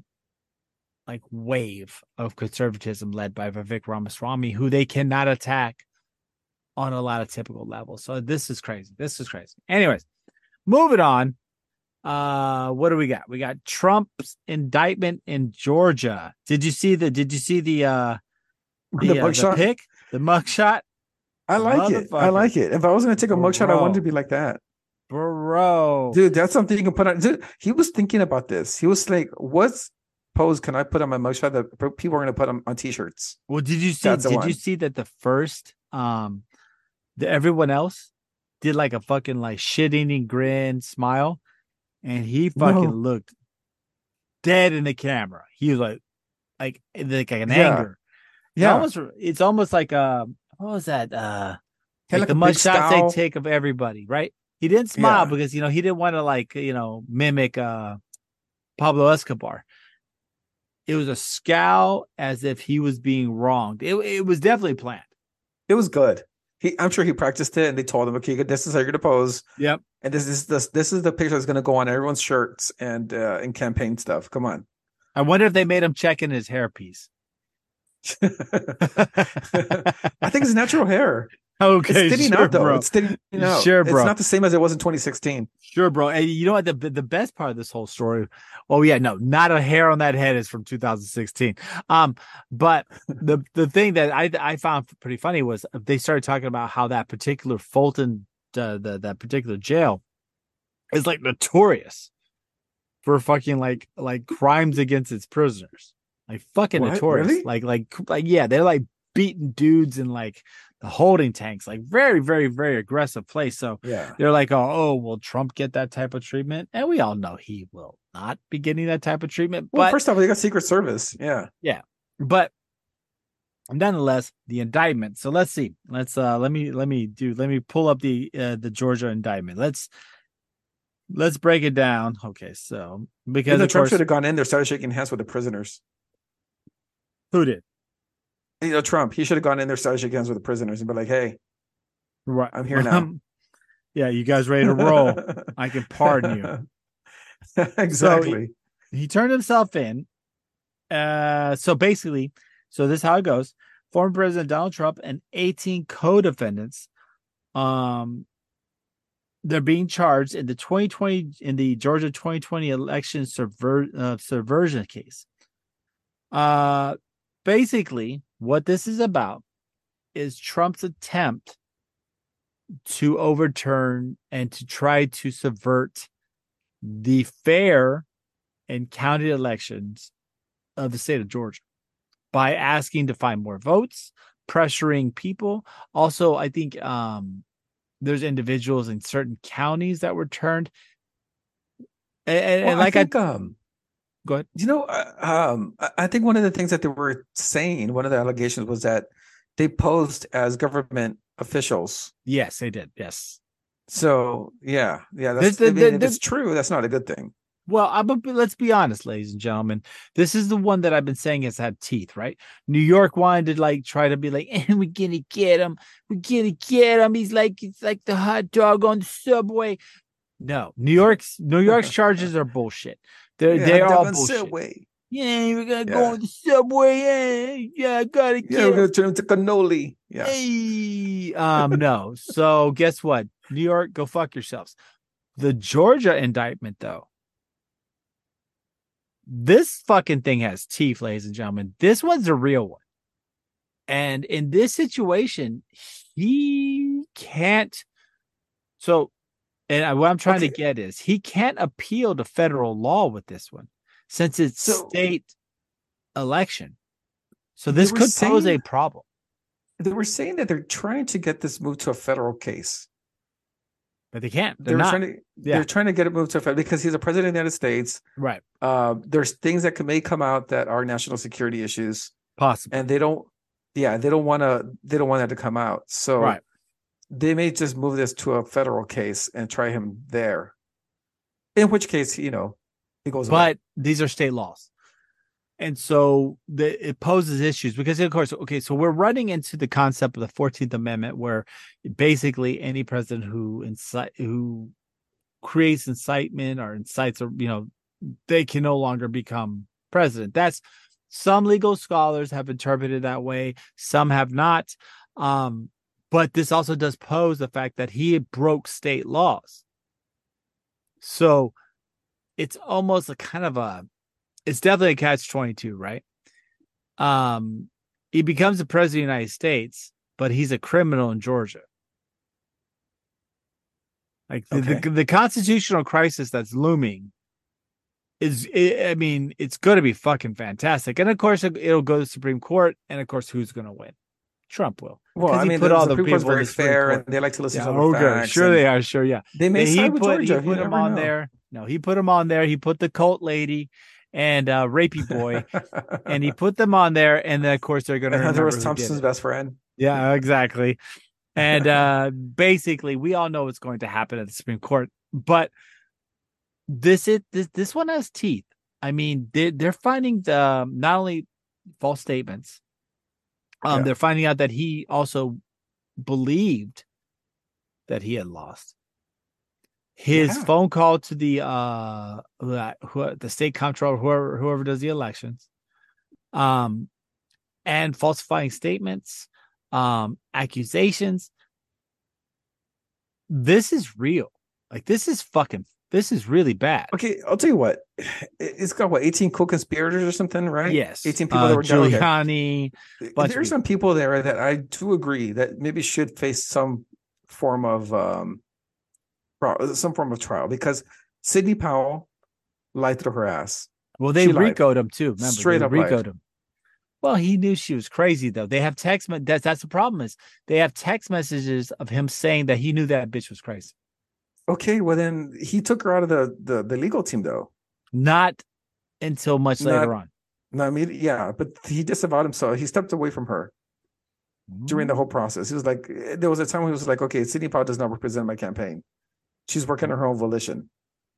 like wave of conservatism led by Vivek Ramaswamy, who they cannot attack on a lot of typical levels. So this is crazy. This is crazy. Anyways, moving on. Uh, what do we got? We got Trump's indictment in Georgia. Did you see the? Did you see the? uh the, the, uh, the mugshot. pic, the mugshot, I like it. I like it. If I was going to take a mugshot, I wanted to be like that. bro. Dude, that's something you can put on. Dude, he was thinking about this. He was like, "What's pose can I put on my mugshot that people are going to put on, on t-shirts?" Well, did you see? That's Did you see that the first, um, everyone else did like a fucking like shit eating grin smile, and he fucking No. looked dead in the camera. He was like, like like an Yeah. anger. Yeah, almost, it's almost like uh, what was that? Uh, had like, the mugshots scowl. they take of everybody, right? He didn't smile Yeah. because you know he didn't want to like you know mimic uh Pablo Escobar. It was a scowl as if he was being wronged. It it was definitely planned. It was good. He, I'm sure he practiced it, and they told him, "Okay, this is how you're gonna pose, Yep. and this is this this is the picture that's gonna go on everyone's shirts and uh, and campaign stuff. Come on." I wonder if they made him check in his hairpiece. I think it's natural hair. Okay, it's thinning sure, out though. bro. It's thinning out. Sure, bro. It's not the same as it was in 2016. Sure, bro. And you know what? The the best part of this whole story. Oh yeah, no, not a hair on that head is from 2016. Um, but the the thing that I I found pretty funny was they started talking about how that particular Fulton, uh, the that particular jail, is like notorious for fucking like like crimes against its prisoners. Like fucking What? notorious. Really? Like like like yeah, they're like beating dudes and like the holding tanks. Like very very very aggressive place. So Yeah. they're like, oh, oh, will Trump get that type of treatment? And we all know he will not be getting that type of treatment. Well, But first off, they got Secret Service. Yeah. Yeah. But nonetheless, the indictment. So let's see. Let's uh let me let me do let me pull up the uh the Georgia indictment. Let's let's break it down. Okay, so because of Trump course, should have gone in there, started shaking hands with the prisoners. who did? You know, Trump, he should have gone in there, started shaking hands with the prisoners, and be like, "Hey, Right. I'm here now. yeah, you guys ready to roll? I can pardon you. exactly. he turned himself in. Uh, so basically, so this is how it goes. Former President Donald Trump and 18 co-defendants, um, they're being charged in the 2020 in the Georgia 2020 election subver- uh, subversion case. Uh, basically, what this is about is Trump's attempt to overturn and to try to subvert the fair and county elections of the state of Georgia by asking to find more votes, pressuring people. Also, I think um, there's individuals in certain counties that were turned. And, and- Well, and like I I, um, go ahead. you know, uh, um, I- I think one of the things that they were saying, one of the allegations was that they posed as government officials. Yes, they did. Yes. So yeah, yeah, that's, I the- mean, the- it's true, that's not a good thing. Well, I'm a, let's be honest, ladies and gentlemen. This is the one that I've been saying has had teeth, right? New York wanted to like try to be like, eh, we're gonna get him, we're gonna get him. He's like, it's like the hot dog on the subway. No, New York's New York's charges are bullshit. They're Yeah, they're all bullshit. Subway. Yeah, we're gonna go on the subway. Yeah, yeah, I gotta get Yeah, we're gonna turn into cannoli. Yeah, Hey, um, no. So guess what? New York, go fuck yourselves. The Georgia indictment, though. This fucking thing has teeth, ladies and gentlemen. This one's a real one. And in this situation, he can't. So, and I- what I'm trying to get is he can't appeal to federal law with this one since it's So- state election. So this could pose a problem. they were saying that they're trying to get this moved to a federal case. But they can't. They They're not. trying to, Yeah. they're trying to get it moved to a federal because he's a president of the United States. Right. Uh, there's things that may come out that are national security issues, Possible. and they don't. Yeah, they don't want to. They don't want that to come out. So Right. They may just move this to a federal case and try him there. In which case, you know, he goes. away. But these are state laws. And so the, it poses issues because, of course, okay, so we're running into the concept of the 14th Amendment where basically any president who incite, who creates incitement or incites, or, you know, they can no longer become president. That's some legal scholars have interpreted that way, some have not. Um, but this also does pose the fact that he broke state laws. So it's almost a kind of a it's definitely a catch 22 right um he becomes the president of the united states but he's a criminal in georgia like the, Okay. the, the constitutional crisis that's looming is i I mean it's going to be fucking fantastic and of course it- it'll go to the supreme court and of course who's going to win trump will well, I mean, put the, all the the people very fair, Court. and they like to listen yeah, to the okay, facts. sure and they are sure yeah They may he side with put, Georgia. he put him on know. there no he put him on there he put the cult lady and uh rapey boy and he put them on there and then of course they're going to Hunter was Thompson's best friend. yeah exactly and uh basically we all know what's going to happen at the Supreme Court. But this is this this one has teeth. I mean, they they're finding the not only false statements, um, Yeah. they're finding out that he also believed that he had lost. His Yeah. phone call to the uh who, the state comptroller, whoever whoever does the elections, um, and falsifying statements, um, accusations. This is real. Like this is fucking. This is really bad. Okay, I'll tell you what. It's got what eighteen co-conspirators or something, right? Yes, eighteen people uh, that were. Giuliani. of There are some people there that I do agree that maybe should face some form of um, some form of trial because Sidney Powell lied to her ass. Well, they She lied. him too. Remember, Straight they up lied. him. Well, he knew she was crazy though. They have text. me- That's that's the problem is they have text messages of him saying that he knew that bitch was crazy. Okay, well then he took her out of the the, the legal team though. Not until much Not- later on. No, I mean, yeah, but he disavowed himself. He stepped away from her during the whole process. He was like, eh, there was a time when he was like, okay, Sidney Powell does not represent my campaign. She's working on her own volition.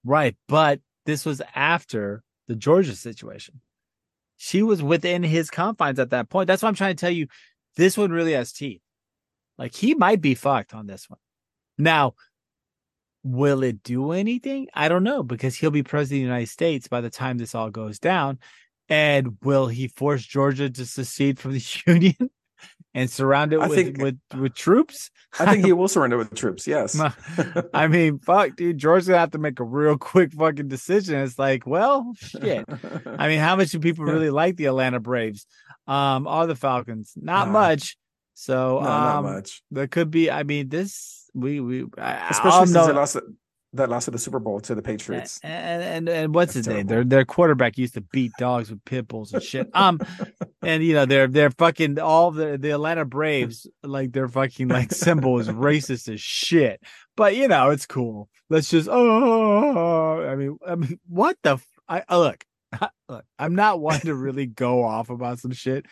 Right, but this was after the Georgia situation. She was within his confines at that point. That's why I'm trying to tell you, this one really has teeth. Like he might be fucked on this one. Now, will it do anything? I don't know because he'll be president of the United States by the time this all goes down. And will he force Georgia to secede from the Union and surround it with, think- with with troops? I think he will surrender with troops. Yes. I mean, fuck, dude. Georgia's gonna have to make a real quick fucking decision. It's like, well, shit. I mean, how much do people really like the Atlanta Braves? Um, or the Falcons? Not Nah. much. So, no, not um, much. there could be. I mean, this we we I, Especially since know- they lost that lost at the Super Bowl to the Patriots. and, and and what's That's his name? Their their quarterback used to beat dogs with pit bulls and shit. Um, and you know they're they're fucking all the the Atlanta Braves like their fucking like symbol is racist as shit. But you know it's cool. Let's just oh, I mean, I mean, what the? F- I look, look. I'm not one to really go off about some shit,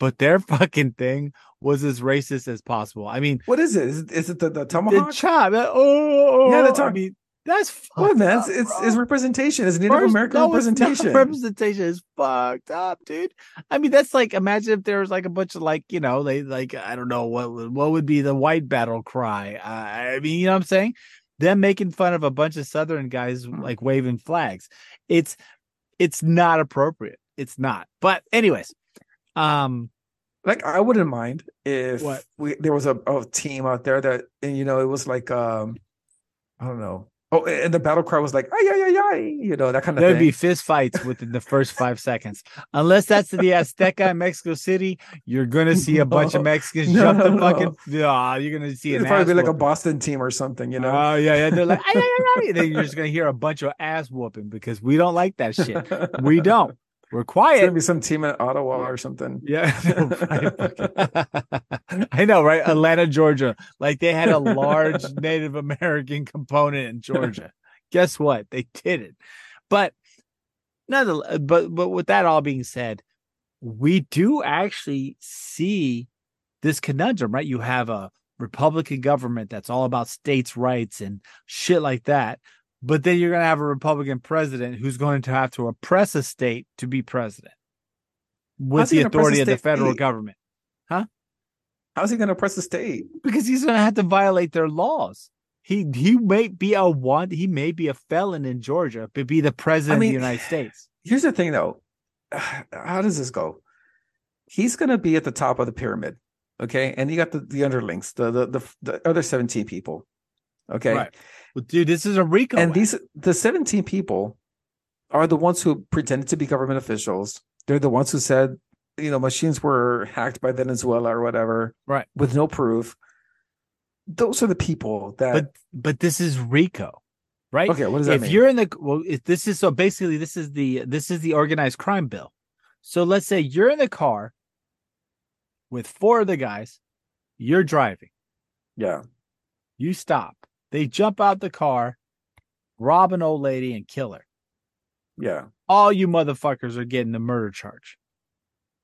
but their fucking thing was as racist as possible. I mean, What is it? Is it, is it the, the the tomahawk? chop. Oh, Yeah, the I mean, that's what man? up, It's, it's representation. It's Native First- American no, representation. Representation is fucked up, dude. I mean, that's like imagine if there was like a bunch of like you know they like I don't know what would- what would be the white battle cry. Uh, I mean, you know what I'm saying? Them making fun of a bunch of Southern guys like waving flags. It's it's not appropriate. It's not. But anyways, um, like I wouldn't mind if What? we there was a, a team out there that and you know it was like um I don't know. Oh, and the battle cry was like ay ay ay ay, you know that kind of there'd thing. be fist fights within the first five seconds. Unless that's the Azteca in Mexico City, you're gonna see a bunch of Mexicans No, jump the no. fucking. Yeah, you're gonna see an It'd probably be like a. Boston team or something, you know. Oh yeah, yeah. They're like, "Ay, ay, ay, ay," then you're just gonna hear a bunch of ass whooping because we don't like that shit. We don't. We're It's gonna quiet. be some team in Ottawa or something. Yeah, oh, I know, right? Atlanta, Georgia. Like they had a large Native American component in Georgia. Guess what? They did it. But nonetheless, but but with that all being said, we do actually see this conundrum, right? You have a Republican government that's all about states' rights and shit like that. But then you're going to have a Republican president who's going to have to oppress a state to be president with the authority of the state? federal government Huh? How's he gonna oppress the state? because he's going to have to violate their laws. He he may be a one. He may be a felon in Georgia, but be the president mean- of the United States. Here's the thing though. How does this go? He's gonna be at the top of the pyramid. Okay. And you got the, the underlings, the, the the the other 17 people. Okay. Right. Well, dude, this is a RICO. and act. these the 17 people are the ones who pretended to be government officials they're the ones who said you know machines were hacked by venezuela or whatever Right. with no proof those are the people that but but this is RICO, right? okay what does that if mean you're in the well, if this is so basically this is the this is the organized crime bill. So let's say you're in the car with four of the guys, you're driving, yeah you stop, they jump out the car, rob an old lady, and kill her. yeah All you motherfuckers are getting the murder charge.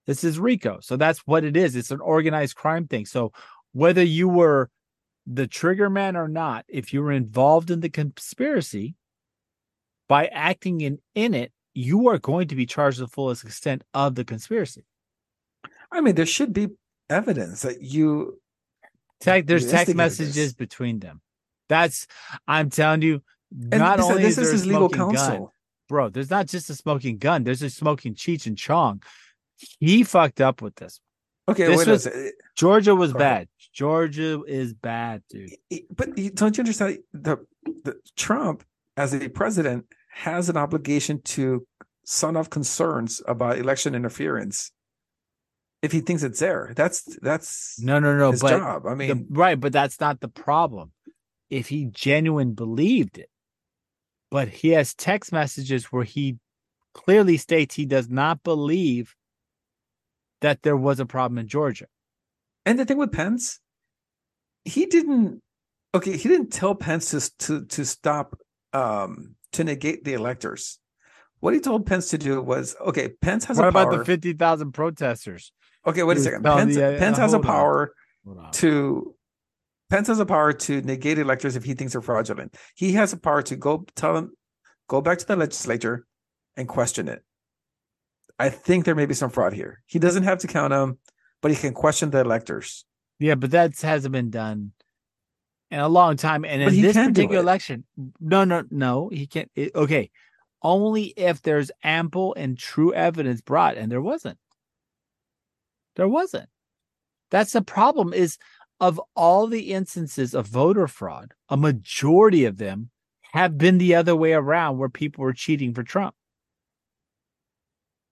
This is RICO. So that's what it is. It's an organized crime thing. So whether you were the trigger man or not, if you were involved in the conspiracy, by acting in, in it, you are going to be charged to the fullest extent of the conspiracy. I mean, there should be evidence that you. Tech, there's text messages between them. That's I'm telling you. Not this, only this is, is there a his legal smoking gun, counsel. bro. There's not just a smoking gun. There's a smoking Cheech and Chong. He fucked up with this. Okay, This wait was-. Georgia was Go bad. ahead. Georgia is bad, dude. But don't you understand? The, the Trump, as a president, has an obligation to sound off concerns about election interference. If he thinks it's there, that's that's No, no, no. his but job. I the- mean, right, but that's not the problem. If he genuine believed it, but he has text messages where he clearly states he does not believe that there was a problem in Georgia. And the thing with Pence, he didn't. Okay, he didn't tell Pence to to to stop um to negate the electors. What he told Pence to do was okay. Pence has what a about power. the fifty thousand protesters? okay, wait a he second. Pence, the, uh, Pence has a hold on. power on. to. Pence has a power to negate electors if he thinks they're fraudulent. He has a power to go tell them, go back to the legislature, and question it. I think there may be some fraud here. He doesn't have to count them, but he can question the electors. Yeah, but that hasn't been done in a long time. And But in this particular election, no, no, no, he can't. it- okay, only if there's ample and true evidence brought, and there wasn't. There wasn't. That's the problem. Is of all the instances of voter fraud, a majority of them have been the other way around, where people were cheating for Trump.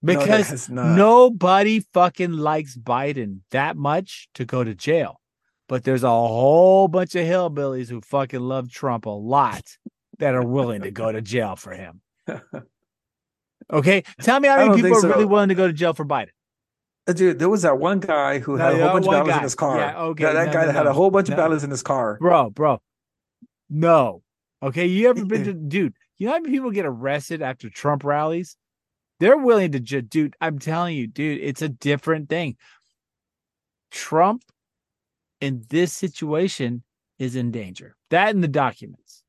Because not. nobody fucking likes Biden that much to go to jail. But there's a whole bunch of hillbillies who fucking love Trump a lot that are willing to go to jail for him. Okay, tell me how many people think are really willing to go to jail for Biden. Uh, Dude, there was that one guy who No, had a whole bunch of ballots guy. in his car. Yeah, okay, That, that no, guy no, that had a whole bunch of ballots in his car. Bro, bro. No. Okay, you ever been to dude, you know how many people get arrested after Trump rallies? They're willing to ju- dude, I'm telling you, dude, it's a different thing. Trump in this situation is in danger. That in the documents.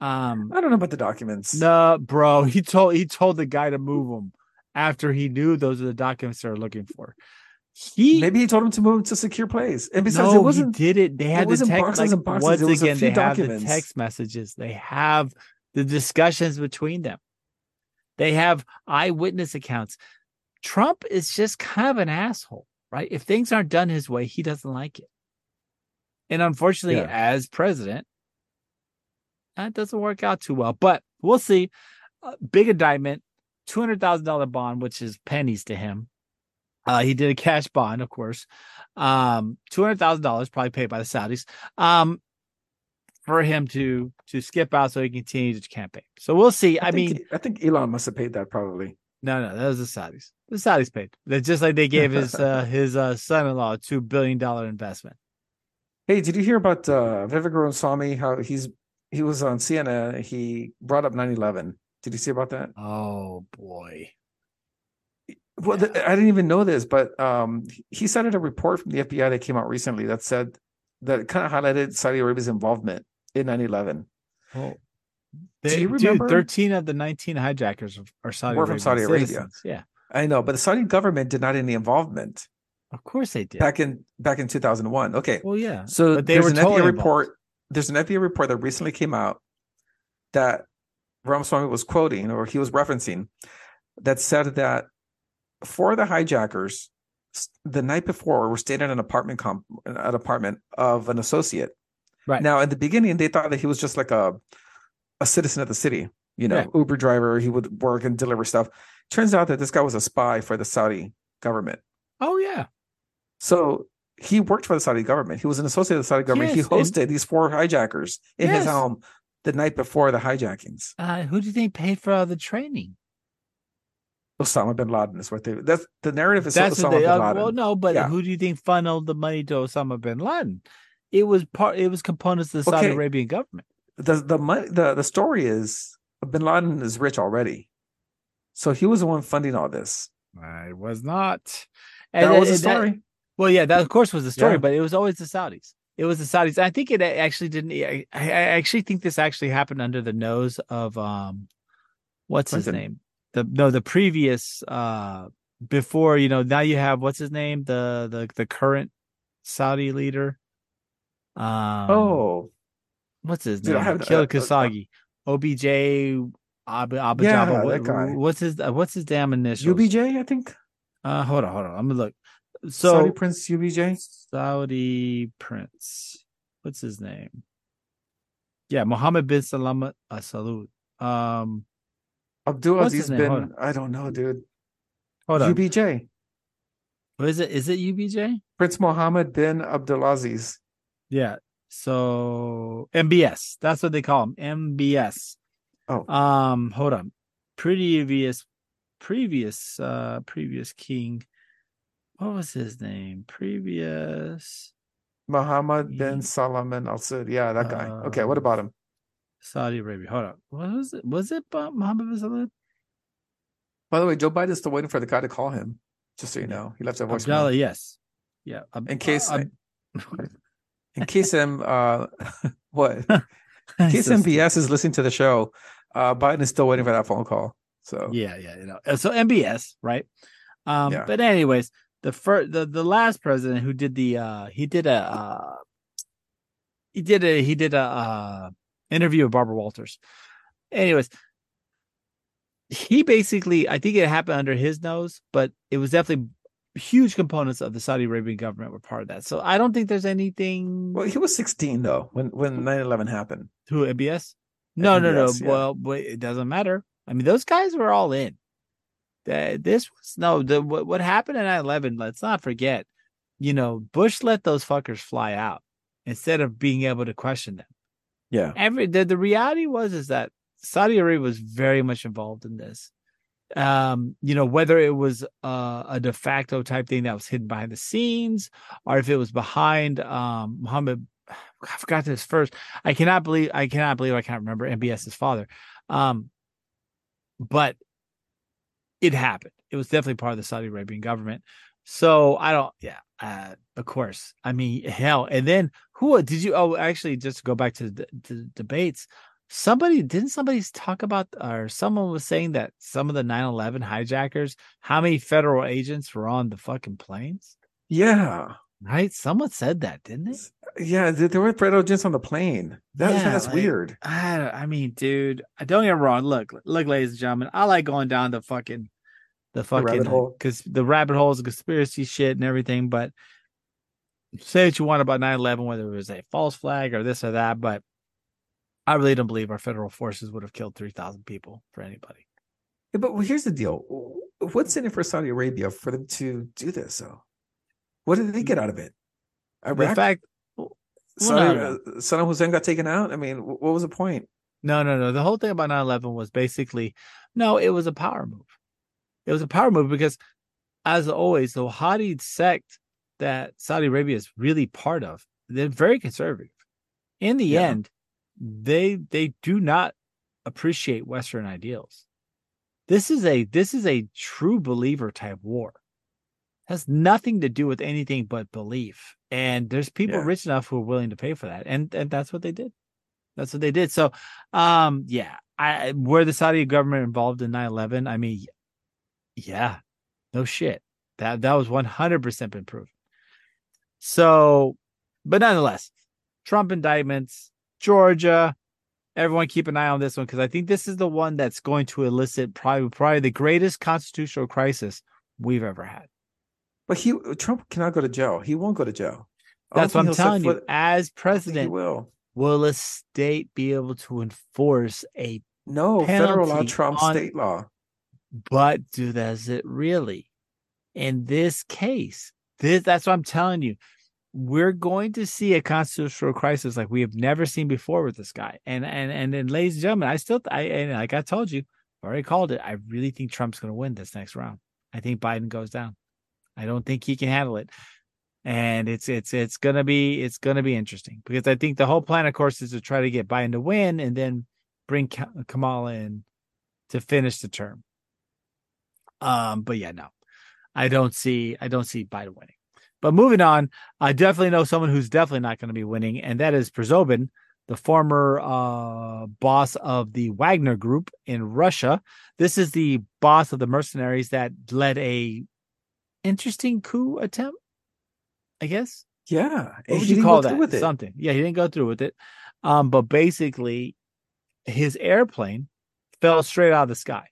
Um I don't know about the documents. no, bro, he told he told the guy to move them after he knew those are the documents they're looking for. He Maybe he told him to move to secure place. And besides, no, it wasn't. he did it. They had the text. boxes Like, and boxes, once it was again, they few have the text messages. They have the discussions between them. They have eyewitness accounts. Trump is just kind of an asshole, right? If things aren't done his way, he doesn't like it. And unfortunately, Yeah. as president, that doesn't work out too well. But we'll see. Uh, big indictment, two hundred thousand dollar bond, which is pennies to him. Uh, he did a cash bond, of course. Um, two hundred thousand dollars, probably paid by the Saudis. Um, for him to to skip out so he can continue to campaign. So we'll see. I, think, mean, I think Elon must have paid that probably. no, no, that was the Saudis. The Saudis paid. That's just like they gave his uh, his uh, son-in-law a two billion dollar investment. Hey, did you hear about uh, Vivek Ramaswamy? How he's he was on CNN. He brought up 9/11. Did you see about that? Oh boy. Well, th- I didn't even know this, but um, he cited a report from the FBI that came out recently that said that kind of highlighted Saudi Arabia's involvement in 9/11. Well, Do they, you dude, remember- 13 of the 19 hijackers are- Saudi Were from Arabian Saudi Arabia. citizens. Yeah, I know, but the Saudi government denied any involvement of course they did. back in back in 2001. Okay, well, yeah. So there's an totally FBI involved. report. There's an FBI report that recently came out that Ramaswamy was quoting or he was referencing that said that four of the hijackers the night before were staying at an apartment comp an apartment of an associate. Right. Now, in the beginning, they thought that he was just like a a citizen of the city, you know, Yeah. Uber driver. He would work and deliver stuff. Turns out that this guy was a spy for the Saudi government. Oh yeah. So he worked for the Saudi government. He was an associate of the Saudi government. Yes, he and- hosted these four hijackers in Yes. his home the night before the hijackings. Uh, who do you think paid for all the training? Osama bin Laden is what they. That's the narrative is That's Osama they. bin Uh, Laden. well, no, but Yeah. who do you think funneled the money to Osama bin Laden? It was part. It was components of the Saudi Okay. Arabian government. The the money the the story is bin Laden is rich already, so he was the one funding all this. I was not. That was the and that- story. well, yeah, that of course was the story, Yeah. but it was always the Saudis. It was the Saudis. I think it actually didn't. I, I actually think this actually happened under the nose of um, what's Clinton. his name? The no, the previous uh before you know now you have what's his name the the the current Saudi leader. Um, oh, what's his Dude, name? have- Kill uh, Khashoggi, OBJ, Ab, Ab, Yeah, What, what's his uh, what's his damn initials? UBJ, I think. Uh, hold on, hold on. I'm gonna look. So, Saudi Prince UBJ. Saudi prince. What's his name? Yeah, Mohammed bin Salam uh, Salud. Um, Abdul Aziz bin. I don't know, dude. hold on. UBJ. What is it? Is it UBJ? Prince Mohammed bin Abdulaziz. Yeah. So MBS. That's what they call him. MBS. Oh. Um, hold on. Previous, previous, uh, previous king. What was his name? Previous Muhammad bin Salman Al Saud. Yeah, that guy. okay, what Uh, about him? Saudi Arabia. Hold on. What was it? Was it uh, Mohammed bin Salman? By the way, Joe Biden's still waiting for the guy to call him. Just so you know, he left a Abdallah, voicemail. yes. Yeah. Ab- In case, Ab- in case him, uh, what? In case so stupid. MBS is listening to the show, uh, Biden is still waiting for that phone call. So Yeah, yeah, you know. Uh, So MBS, right? Um, Yeah. but anyways, the first the, the last president who did the uh he did a uh he did a he did a uh interview with Barbara Walters. Anyways, he basically I think it happened under his nose, but it was definitely huge components of the Saudi Arabian government were part of that. So I don't think there's anything well, he was 16 though when when 9/11 happened. to ABS? No, no, no. MBS, yeah. Well, it doesn't matter. I mean, those guys were all in. Uh, this was no the what, what happened in 9/11. Let's not forget. You know, Bush let those fuckers fly out instead of being able to question them. Yeah, Every the, the reality was is that Saudi Arabia was very much involved in this. Um, you know, whether it was uh, a de facto type thing that was hidden behind the scenes, or if it was behind um Muhammad I forgot this first. I cannot believe I cannot believe I can't remember MBS's father. Um, but it happened. It was definitely part of the Saudi Arabian government. So I don't, yeah, uh, of course. I mean, hell. And then who did you? Oh, actually, just to go back to the, the debates. Somebody didn't somebody talk about, or someone was saying that some of the 9 11 hijackers, how many federal agents were on the fucking planes? yeah, Right? Someone said that, didn't they? yeah. There were federal agents on the plane. That, Yeah, that's like- weird. I, I mean, dude, I don't get me wrong. Look, look, ladies and gentlemen, I like going down the fucking, the fucking, hole. because the rabbit holes, the conspiracy shit, and everything. But say what you want about 9 11, whether it was a false flag or this or that, but I really don't believe our federal forces would have killed 3,000 people for anybody. Yeah, but well, here's the deal. What's in it for Saudi Arabia for them to do this? So, what did they get out of it? The Iraq, fact, Saudi, no, uh, Saddam Hussein got taken out. I mean, what was the point? No, no, no. The whole thing about 9 11 was basically no, it was a power move. It was a power move because, as always, the Wahhabi sect that Saudi Arabia is really part of, they're very conservative. In the Yeah. end, they they do not appreciate Western ideals. This is a this is a true believer type war. Has nothing to do with anything but belief. And there's people Yeah. rich enough who are willing to pay for that. And and that's what they did. That's what they did. So, um, yeah, I were the Saudi government involved in 9-11? I mean, yeah, no shit. That that was one hundred percent been proven. So, but nonetheless, Trump indictments, Georgia. Everyone keep an eye on this one because I think this is the one that's going to elicit probably probably the greatest constitutional crisis we've ever had. But he Trump cannot go to jail. He won't go to jail. That's what I'm think he'll set telling you. foot- As I don't think he president, will. will a state be able to enforce a No federal law trumps on- state law. But do does it really? In this case, this that's what I'm telling you. We're going to see a constitutional crisis like we have never seen before with this guy. And and and then, ladies and gentlemen, I still I and like I told you, I already called it. I really think Trump's going to win this next round. I think Biden goes down. I don't think he can handle it. And it's it's it's gonna be it's gonna be interesting because I think the whole plan, of course, is to try to get Biden to win and then bring Kamala in to finish the term. Um, but yeah, no, I don't see I don't see Biden winning. But moving on, I definitely know someone who's definitely not going to be winning, and that is Prigozhin, the former uh, boss of the Wagner Group in Russia. This is the boss of the mercenaries that led a interesting coup attempt, I guess. Yeah, What would he you call that? Something. Yeah, he didn't go through with it. Um, but basically, his airplane fell straight out of the sky.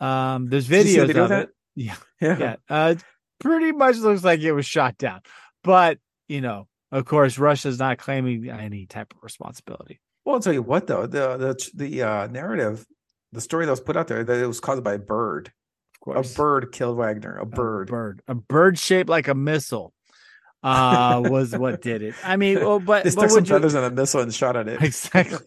Um, there's Did you see the videos video of it. Yeah, Yeah, yeah. Uh, pretty much looks like it was shot down. But you know, of course, Russia's not claiming any type of responsibility. Well, I'll tell you what though the the the uh, narrative, the story that was put out there that it was caused by a bird. Of A bird killed Wagner. A A bird. bird, a bird shaped like a missile, uh, was what did it. I mean, well, but, They but some would you- feathers in a missile and shot at it. Exactly.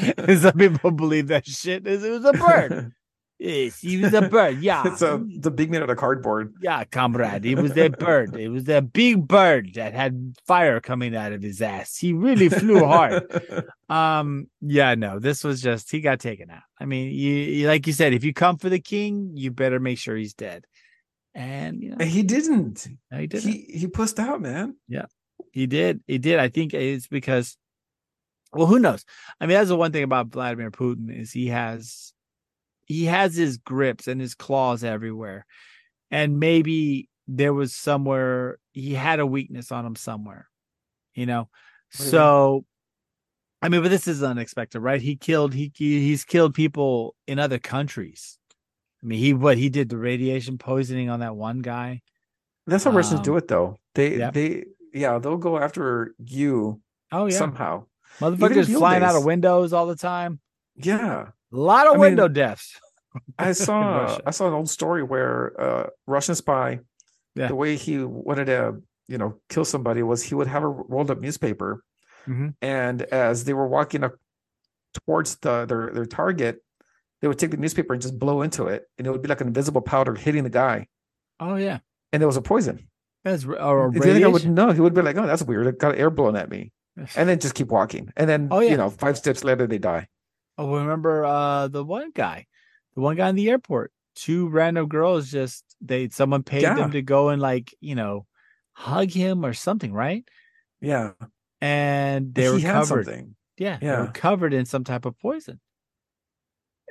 Some people believe that shit is it was a bird. Yes, he was a bird. Yeah. it's a it's a big man out of cardboard. yeah, comrade. It was a bird. It was a big bird that had fire coming out of his ass. He really flew hard. Um, yeah, no, this was just he got taken out. I mean, you, you like you said, if you come for the king, you better make sure he's dead. And you know, he didn't. no, he didn't. He he pussed out, man. Yeah, he did. He did. I think it's because, well, who knows? I mean, that's the one thing about Vladimir Putin is he has, he has his grips and his claws everywhere, and maybe there was somewhere he had a weakness on him somewhere, you know. So, I mean, but this is unexpected, right? He killed he he- he's killed people in other countries. I mean, he what he did the radiation poisoning on that one guy. That's how Russians Um, do it, though. They yeah. they yeah they'll go after you Oh yeah, somehow. Motherfuckers in the old flying out of windows all the time. Yeah, A lot of I mean, window deaths. I saw I saw an old story where uh Russian spy, Yeah. the way he wanted to you know kill somebody was he would have a rolled up newspaper, Mhm. and as they were walking up towards the their their target, they would take the newspaper and just blow into it, and it would be like an invisible powder hitting the guy, Oh yeah, and it was a poison. that's or The other guy radiation. wouldn't know. He would be like, "Oh, that's weird. It got air blown at me," and then just keep walking. And then, Oh, yeah. you know, five steps later, they die. Oh, remember uh the one guy, the one guy in the airport. Two random girls just they someone paid Yeah. them to go and like you know hug him or something, right? Yeah, And they he were covered. something. Yeah, they were Yeah. covered in some type of poison,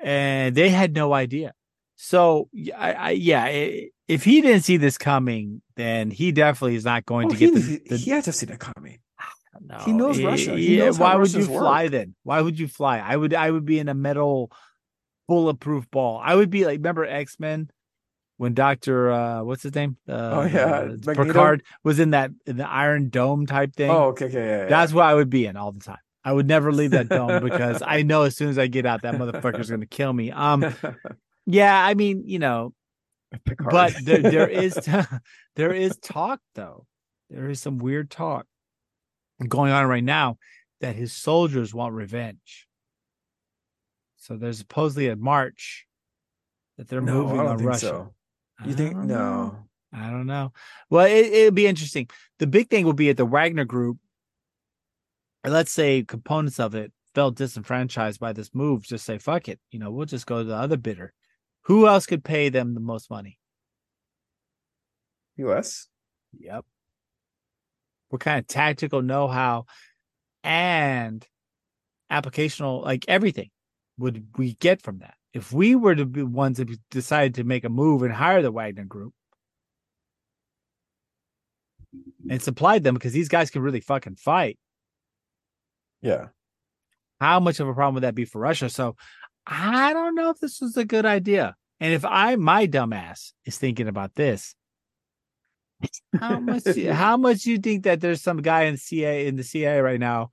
and they had no idea. So, I, I- yeah, if he didn't see this coming, then he definitely is not going Oh, to get the, he, the he had to see it coming. No, He knows eh, Russia. He yeah, knows why would you fly work. then? Why would you fly? I would I would be in a metal bulletproof ball. I would be like remember X-Men when Doctor uh what's his name? Uh, Oh, yeah, uh, Picard was in that in the Iron Dome type thing. Oh, okay, okay, yeah. yeah. That's what I would be in all the time. I would never leave that dome because I know as soon as I get out, that motherfucker's gonna kill me. Um, yeah, I mean, you know, Picard. but there, there is there is talk though there is some weird talk going on right now that his soldiers want revenge so there's supposedly a march that they're no, moving on russia so. You think no? know. i don't know well it, it'll be interesting the big thing will be at the wagner group and let's say components of it felt disenfranchised by this move just say fuck it you know we'll just go to the other bidder who else could pay them the most money U.S. Yep. What kind of tactical know-how and applicational, like everything, would we get from that? If we were to be ones that decided to make a move and hire the Wagner Group and supplied them because these guys can really fucking fight, Yeah. how much of a problem would that be for Russia? So I don't know if this was a good idea. And if I, my dumbass, is thinking about this, how much? how much do you think that there's some guy in CIA in the CIA right now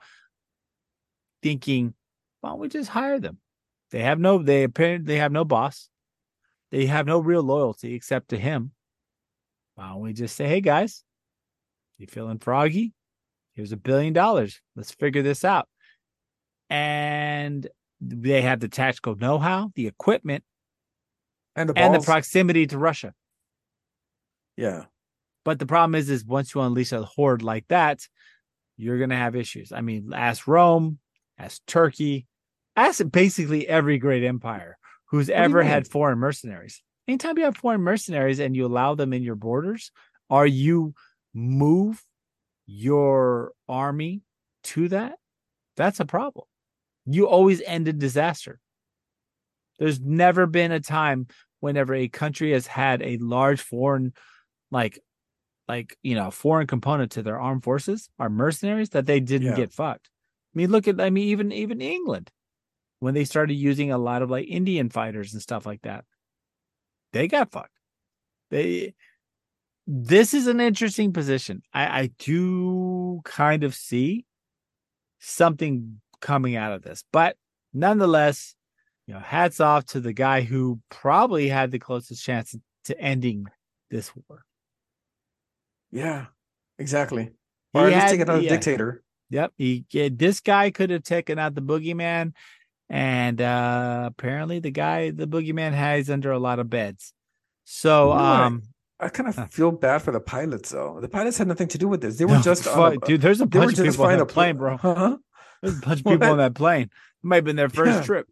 thinking, why don't we just hire them? They have no. They apparently they have no boss. They have no real loyalty except to him. Why don't we just say, hey guys, you feeling froggy? Here's a billion dollars. Let's figure this out. And they have the tactical know-how, the equipment, And the and the proximity to Russia. yeah. But the problem is, is once you unleash a horde like that, you're gonna have issues. I mean, ask Rome, ask Turkey, ask basically every great empire who's you ever had foreign mercenaries. Anytime you have foreign mercenaries and you allow them in your borders, Are you move your army to that? That's a problem. You always end in disaster. There's never been a time whenever a country has had a large foreign, like, like you know, foreign component to their armed forces, are mercenaries, that they didn't Yeah. get fucked. I mean, look at, I mean, even even England, when they started using a lot of like Indian fighters and stuff like that, they got fucked. They, this is an interesting position. I I do kind of see something coming out of this, but nonetheless, you know, hats off to the guy who probably had the closest chance to ending this war. Yeah, exactly. He Or at least had- take out a yeah. dictator. Yep. He this guy could have taken out the boogeyman. And uh apparently the guy, the boogeyman hides under a lot of beds. So what? um I kind Huh. of feel bad for the pilots, though. The pilots had nothing to do with this. They were no, just fuck, on a, dude, there's a bunch of people on that plane, bro. Huh? There's a bunch of people on that plane. It might have been their first Yeah. trip.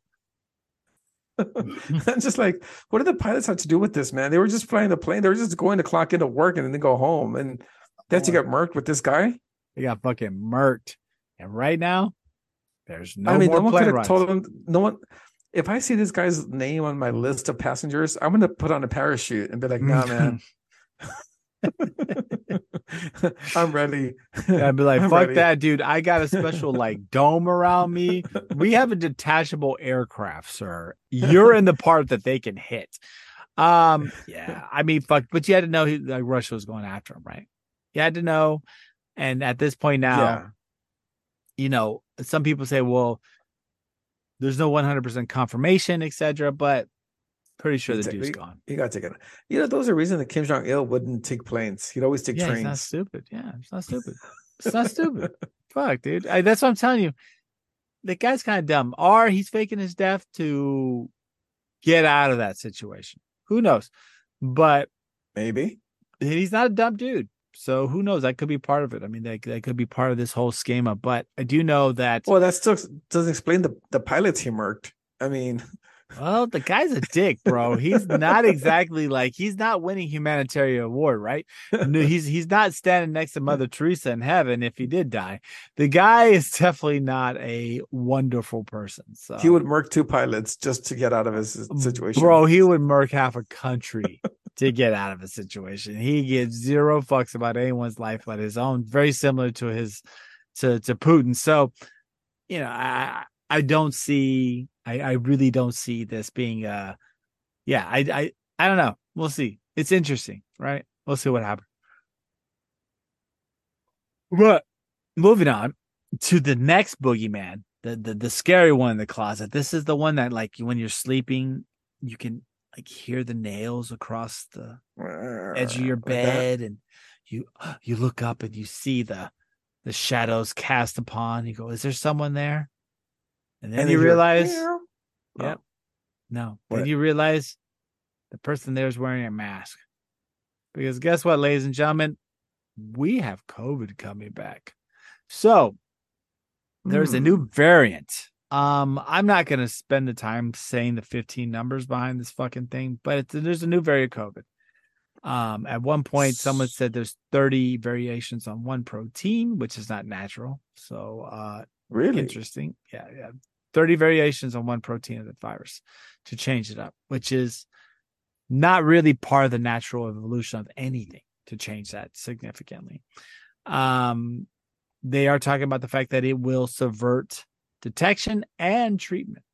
I'm just like, what do the pilots have to do with this, man? They were just flying the plane. They were just going to clock into work and then they go home, and they had to get murked with this guy. They got fucking murked. And right now, there's no I mean, more no one could have rides. told them. No one. If I see this guy's name on my list of passengers, I'm gonna put on a parachute and be like, "Nah, man, I'm ready." I'd be like, I'm fuck ready." that, dude. I got a special like dome around me. We have a detachable aircraft, sir. You're in the part that they can hit. Um, yeah, I mean, fuck, but you had to know he, like Russia was going after him, right? You had to know. And at this point now, Yeah. you know, some people say, well, there's no 100% confirmation, etc. But pretty sure the dude's gone. You gotta take it. You know, those are reasons that Kim Jong Il wouldn't take planes. He'd always take trains. yeah, he's not stupid. Yeah, it's not stupid. It's not stupid. Fuck, dude. I, that's what I'm telling you. The guy's kind of dumb. Or he's faking his death to get out of that situation. Who knows? But Maybe. he's not a dumb dude. So who knows? That could be part of it. I mean, that, that could be part of this whole schema. But I do know that, Well, that still doesn't explain the the pilots he murked. I mean, well, the guy's a dick, bro. He's not exactly like he's not winning humanitarian award, right? No, he's he's not standing next to Mother Teresa in heaven if he did die. The guy is definitely not a wonderful person. So he would murk two pilots just to get out of his mm, situation. bro, he would murk half a country to get out of a situation. He gives zero fucks about anyone's life but his own. Very similar to his to to Putin. So, you know, I I don't see. I I really don't see this being uh yeah, I I I don't know. We'll see. It's interesting, right? We'll see what happens. But moving on to the next boogeyman, the, the the scary one in the closet. This is the one that like when you're sleeping, you can like hear the nails across the edge of your Like bed, and you you look up and you see the the shadows cast upon. You go, is there someone there? And then And you realize, "Meow." Yep. no. What? Then you realize the person there is wearing a mask. Because guess what, ladies and gentlemen, we have COVID coming back. So there's a Hmm. new variant. Um, I'm not gonna spend the time saying the 15 numbers behind this fucking thing, but it's, there's a new variant of COVID. Um, at one point, someone said there's 30 variations on one protein, which is not natural. So, uh, Really? interesting. Yeah, yeah. 30 variations on one protein of the virus to change it up, which is not really part of the natural evolution of anything to change that significantly. Um, they are talking about the fact that it will subvert detection and treatment.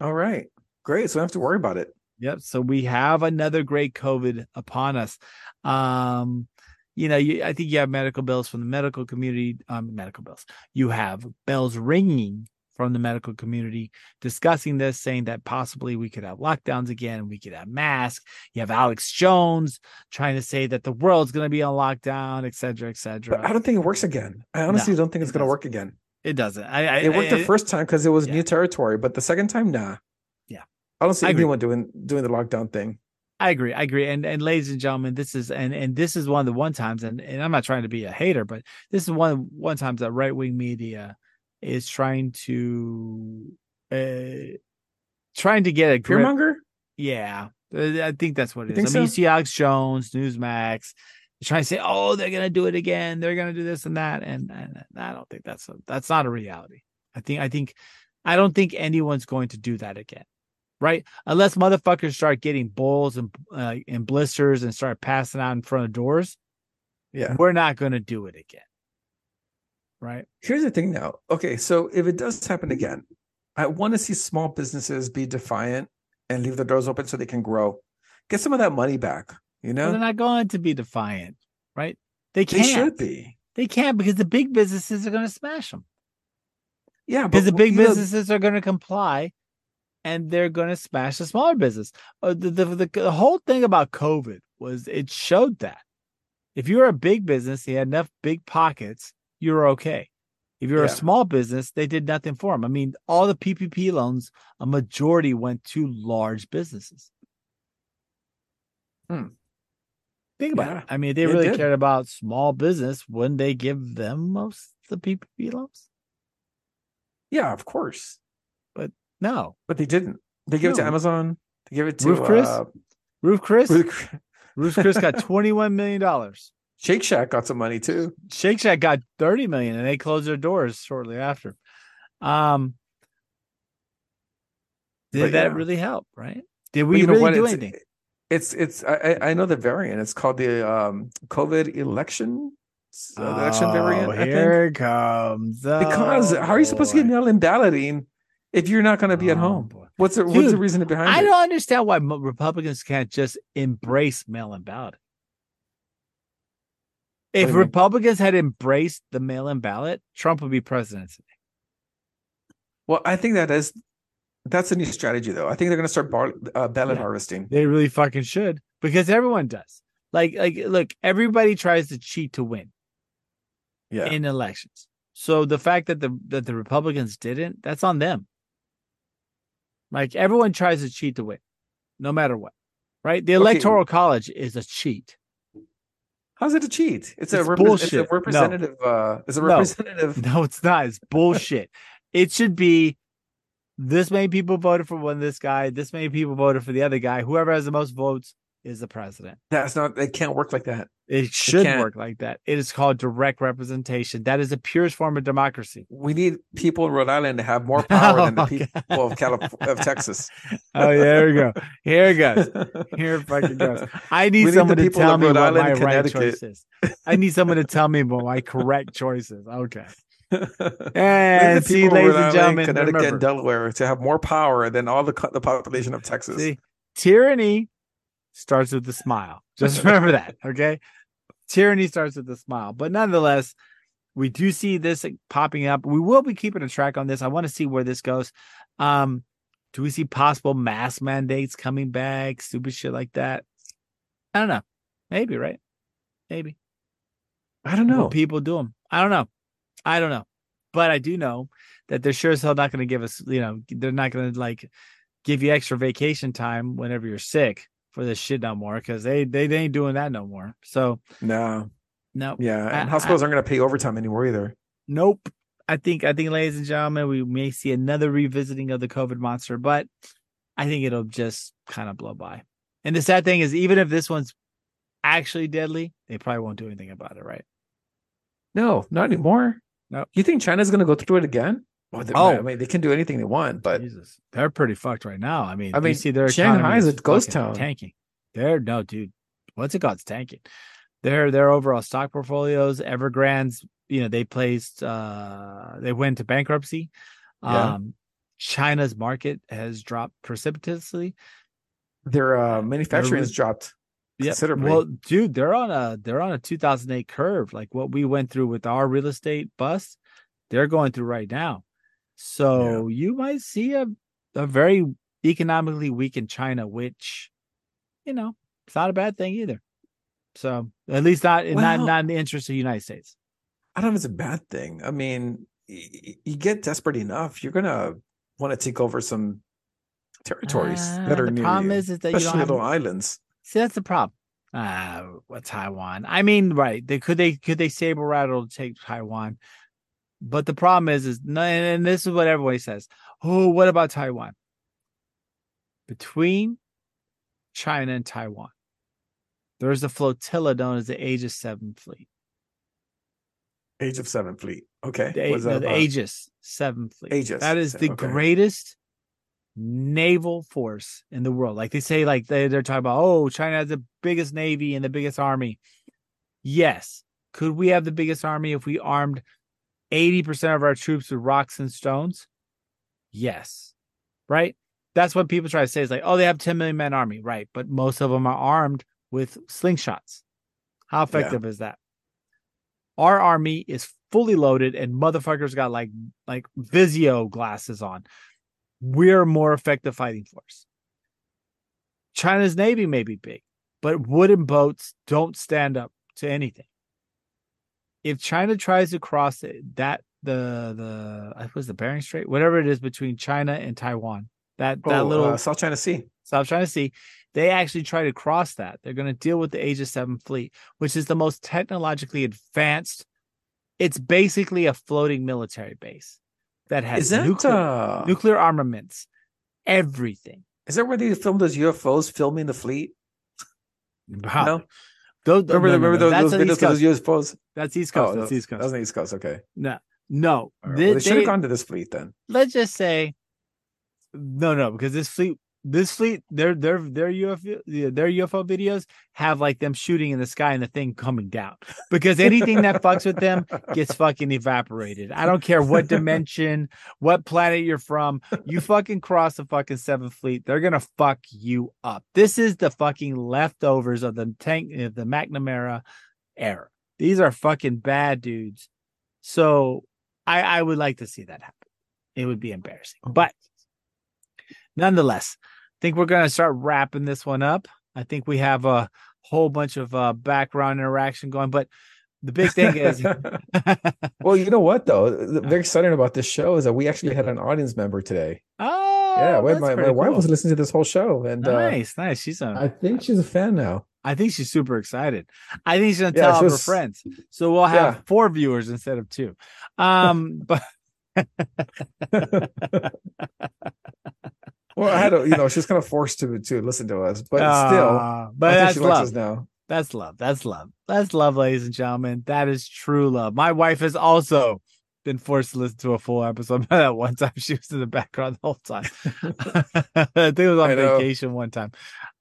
All right. Great. So I don't have to worry about it. Yep. So we have another great COVID upon us. Um, you know, you, I think you have medical bills from the medical community, um, medical bills. You have bells ringing from the medical community discussing this, saying that possibly we could have lockdowns again, we could have masks. You have Alex Jones trying to say that the world's going to be on lockdown, et cetera, et But cetera. I don't think it works again. I honestly don't think it's it going to work again. It doesn't. I, I, It worked I- the first time because it was yeah. new territory, but the second time, nah. Yeah. I don't see anyone doing doing the lockdown thing. I agree. I agree. And and ladies and gentlemen, this is and and this is one of the one times, and, and I'm not trying to be a hater, but this is one one times that right wing media is trying to uh trying to get a grip. Fearmonger? Yeah. I think that's what it You is. I mean, so? you see Alex Jones, Newsmax, trying to say, "Oh, they're gonna do it again. They're gonna do this and that," and, and I don't think that's a, that's not a reality. I think I think I don't think anyone's going to do that again, right? Unless motherfuckers start getting bulls and uh, and blisters and start passing out in front of doors, Yeah. we're not going to do it again, right? Here's the thing now. Okay, so if it does happen again, I want to see small businesses be defiant and leave the doors open so they can grow. Get some of that money back. You Well, know, they're not going to be defiant, right? They can't. They should be. They can't because the big businesses are going to smash them. Yeah, because the big you know, businesses are going to comply and they're going to smash the smaller business. Uh, the, the, the, the whole thing about COVID was it showed that if you're a big business, you had enough big pockets, you're okay. If you're a small business, they did nothing for them. I mean, all the PPP loans, a majority went to large businesses. Hmm. Think about Yeah, it. I mean, they it really did. cared about small business, wouldn't they give them most of the PPP loans? Yeah, of course, But No. but they didn't. They gave it to Amazon. They gave it to Ruth's Chris? uh, Ruth's Chris? Bruce Chris got twenty-one million dollars. Shake Shack got some money too. Shake Shack got thirty million, and they closed their doors shortly after. Um, did But that yeah. really help? Right? Did we really do It's- anything? It's it's I I I know the variant. It's called the um COVID election uh, election variant. I here it comes. Because Oh, how are you supposed to get boy. mail-in balloting if you're not going to be at Oh, home? boy. What's the what's the reason behind I it? don't understand why Republicans can't just embrace mail-in ballot. do If you? Republicans had embraced the mail-in ballot, Trump would be president. today. Well, I think that is that's a new strategy, though. I think they're going to start bar, uh, ballot Yeah. harvesting. They really fucking should because everyone does. Like, like, look, everybody tries to cheat to win Yeah, in elections. So the fact that the that the Republicans didn't, that's on them. Like everyone tries to cheat to win, no matter what. Right? The Okay. electoral college is a cheat. How's it a cheat? It's, a, It's repre- it's a bullshit. No. representative. Uh, it's a No. representative. No, it's not. It's bullshit. it should be this many people voted for one this guy, this many people voted for the other guy. Whoever has the most votes is the president. That's not. It can't work like that. It should can't. work like that. It is called direct representation. That is the purest form of democracy. We need people in Rhode Island to have more power than the Oh, people God. of California, of Texas. Oh, yeah, there we go. Here it goes. Here it fucking goes. I need need someone to tell me Rhode what Island my right choice is. I need someone to tell me what my correct choice is. Okay. We need the And see, ladies and gentlemen, Connecticut, and Delaware to have more power than all the the population of Texas. see, tyranny starts with a smile. Just remember that. Okay. Tyranny starts with a smile. But nonetheless, we do see this popping up. We will be keeping a track on this. I want to see where this goes. Um, do we see possible mass mandates coming back? Stupid shit like that. I don't know. Maybe, right? Maybe. I don't know. Will people do them? I don't know. I don't know. But I do know that they're sure as hell not going to give us, you know, they're not going to like give you extra vacation time whenever you're sick for this shit no more because they, they they ain't doing that no more. So No. no, Yeah, I- and hospitals aren't going to pay overtime anymore either. nope. I think I think, ladies and gentlemen, we may see another revisiting of the COVID monster, but I think it'll just kind of blow by. And the sad thing is, even if this one's actually deadly, they probably won't do anything about it, right? No, not anymore. No. You think China's going to go through it again? Well, they- Oh. I mean, they can do anything they want, but Jesus, they're pretty fucked right now. I mean, I you mean, see their Shanghai economy is a ghost town. tanking. They're no, dude. What's it called? It's tanking. Their their overall stock portfolios, Evergrande's, you know, they placed, uh they went to bankruptcy. Yeah. Um, China's market has dropped precipitously. their uh, manufacturing has dropped Yeah. considerably. Well, dude, they're on a they're on a 2008 curve, like what we went through with our real estate bust. They're going through right now. So you might see a a very economically weakened China, which you know it's not a bad thing either. So at least not not Well- not in the interest of the United States. I don't know if it's a bad thing. I mean, y- you get desperate enough, you're going to want to take over some territories Uh, that are the near problem you, is, is that you especially don't have little islands. See, that's the problem. Uh what Taiwan? I mean, right? They could they could they saber rattle to take Taiwan, but the problem is is and this is what everybody says. Oh, what about Taiwan? Between China, and Taiwan. There's a flotilla known as the Aegis Seven Fleet. Age of Seven Fleet. Okay. The, no, that the about? Aegis Seven Fleet. Aegis, That is the okay. greatest naval force in the world. Like they say, like they, they're talking about, oh, China has the biggest navy and the biggest army. Yes. Could we have the biggest army if we armed 80% of our troops with rocks and stones? Yes. Right? That's what people try to say. Is like, oh, they have 10 million man army. Right. But most of them are armed with slingshots. How effective is that? Our army is fully loaded and motherfuckers got like like Vizio glasses on. We're a more effective fighting force. China's navy may be big, but wooden boats don't stand up to anything. If China tries to cross it, that the the I was the Bering Strait, whatever it is between China and Taiwan, that that Oh, little uh, South China Sea. South China Sea, they actually try to cross that. They're going to deal with the Aegis 7 fleet, which is the most technologically advanced. It's basically a floating military base that has that nuclear, uh, nuclear armaments, everything. is that where they filmed those UFOs filming the fleet? Wow. No? Those, Remember, no, no, remember no, those, those videos East of oh, Coast. those UFOs? That's East Coast. Oh, that's that- East Coast. That's East Coast. Okay. No, no. Right. They- well, they should have gone to this fleet then. let's just say no no because this fleet this fleet their their their UFO their UFO videos have like them shooting in the sky and the thing coming down because anything that fucks with them gets fucking evaporated. I don't care what dimension, what planet you're from. You fucking cross the fucking seventh fleet, they're gonna fuck you up. This is the fucking leftovers of the tank of the McNamara era. These are fucking bad dudes. So I I would like to see that happen. It would be embarrassing, oh. but nonetheless, think we're gonna start wrapping this one up. I think we have a whole bunch of uh, background interaction going, but the big thing is well, you know what though? The very exciting about this show is that we actually had an audience member today. oh yeah, my, my pretty wife was listening to this whole show, and uh, nice, nice. She's a I think she's a fan now. I think she's super excited. I think she's gonna Yeah, tell all her friends. So we'll have Yeah. four viewers instead of two. Um, but Well, I had to, you know, she's kind of forced to to listen to us, but still, Ah, but that's love. us now. That's love. That's love. That's love, ladies and gentlemen. That is true love. My wife has also been forced to listen to a full episode. that one time she was in the background the whole time. I think it was on I know. vacation one time.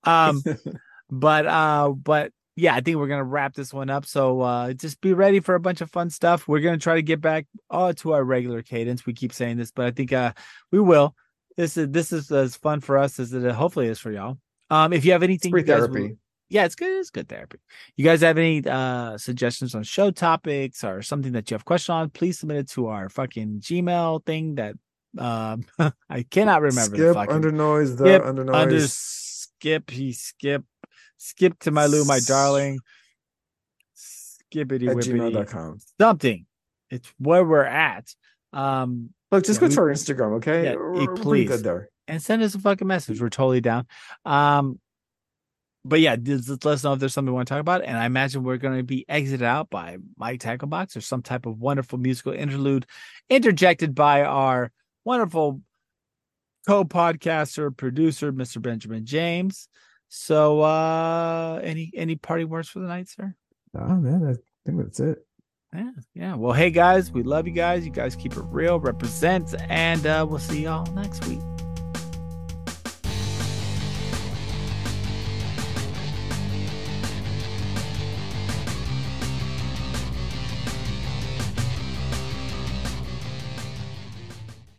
Um, but uh, but yeah, I think we're gonna wrap this one up. So uh, just be ready for a bunch of fun stuff. We're gonna try to get back uh, to our regular cadence. We keep saying this, but I think uh, we will. This is this is as fun for us as it hopefully is for y'all. Um, if you have anything, free therapy. yeah, it's good. It's good therapy. You guys have any uh suggestions on show topics or something that you have question on? Please submit it to our fucking Gmail thing that um I cannot remember the Skip fucking under noise, the skip under noise. under skip he skip skip to my loo my darling skippity at whippity something. It's where we're at. Um Look, just Yeah, go we- to our Instagram, okay? Yeah, We're- eh, we're please. good there. and send us a fucking message. We're totally down. Um, but yeah, just let us know if there's something we want to talk about. And I imagine we're going to be exited out by Mike Tacklebox or some type of wonderful musical interlude interjected by our wonderful co-podcaster, producer, Mr. Benjamin James. So uh any any party words for the night, sir? Oh man, I think that's it. Yeah, yeah. Well, hey guys, we love you guys. You guys keep it real, represent, and uh we'll see y'all next week.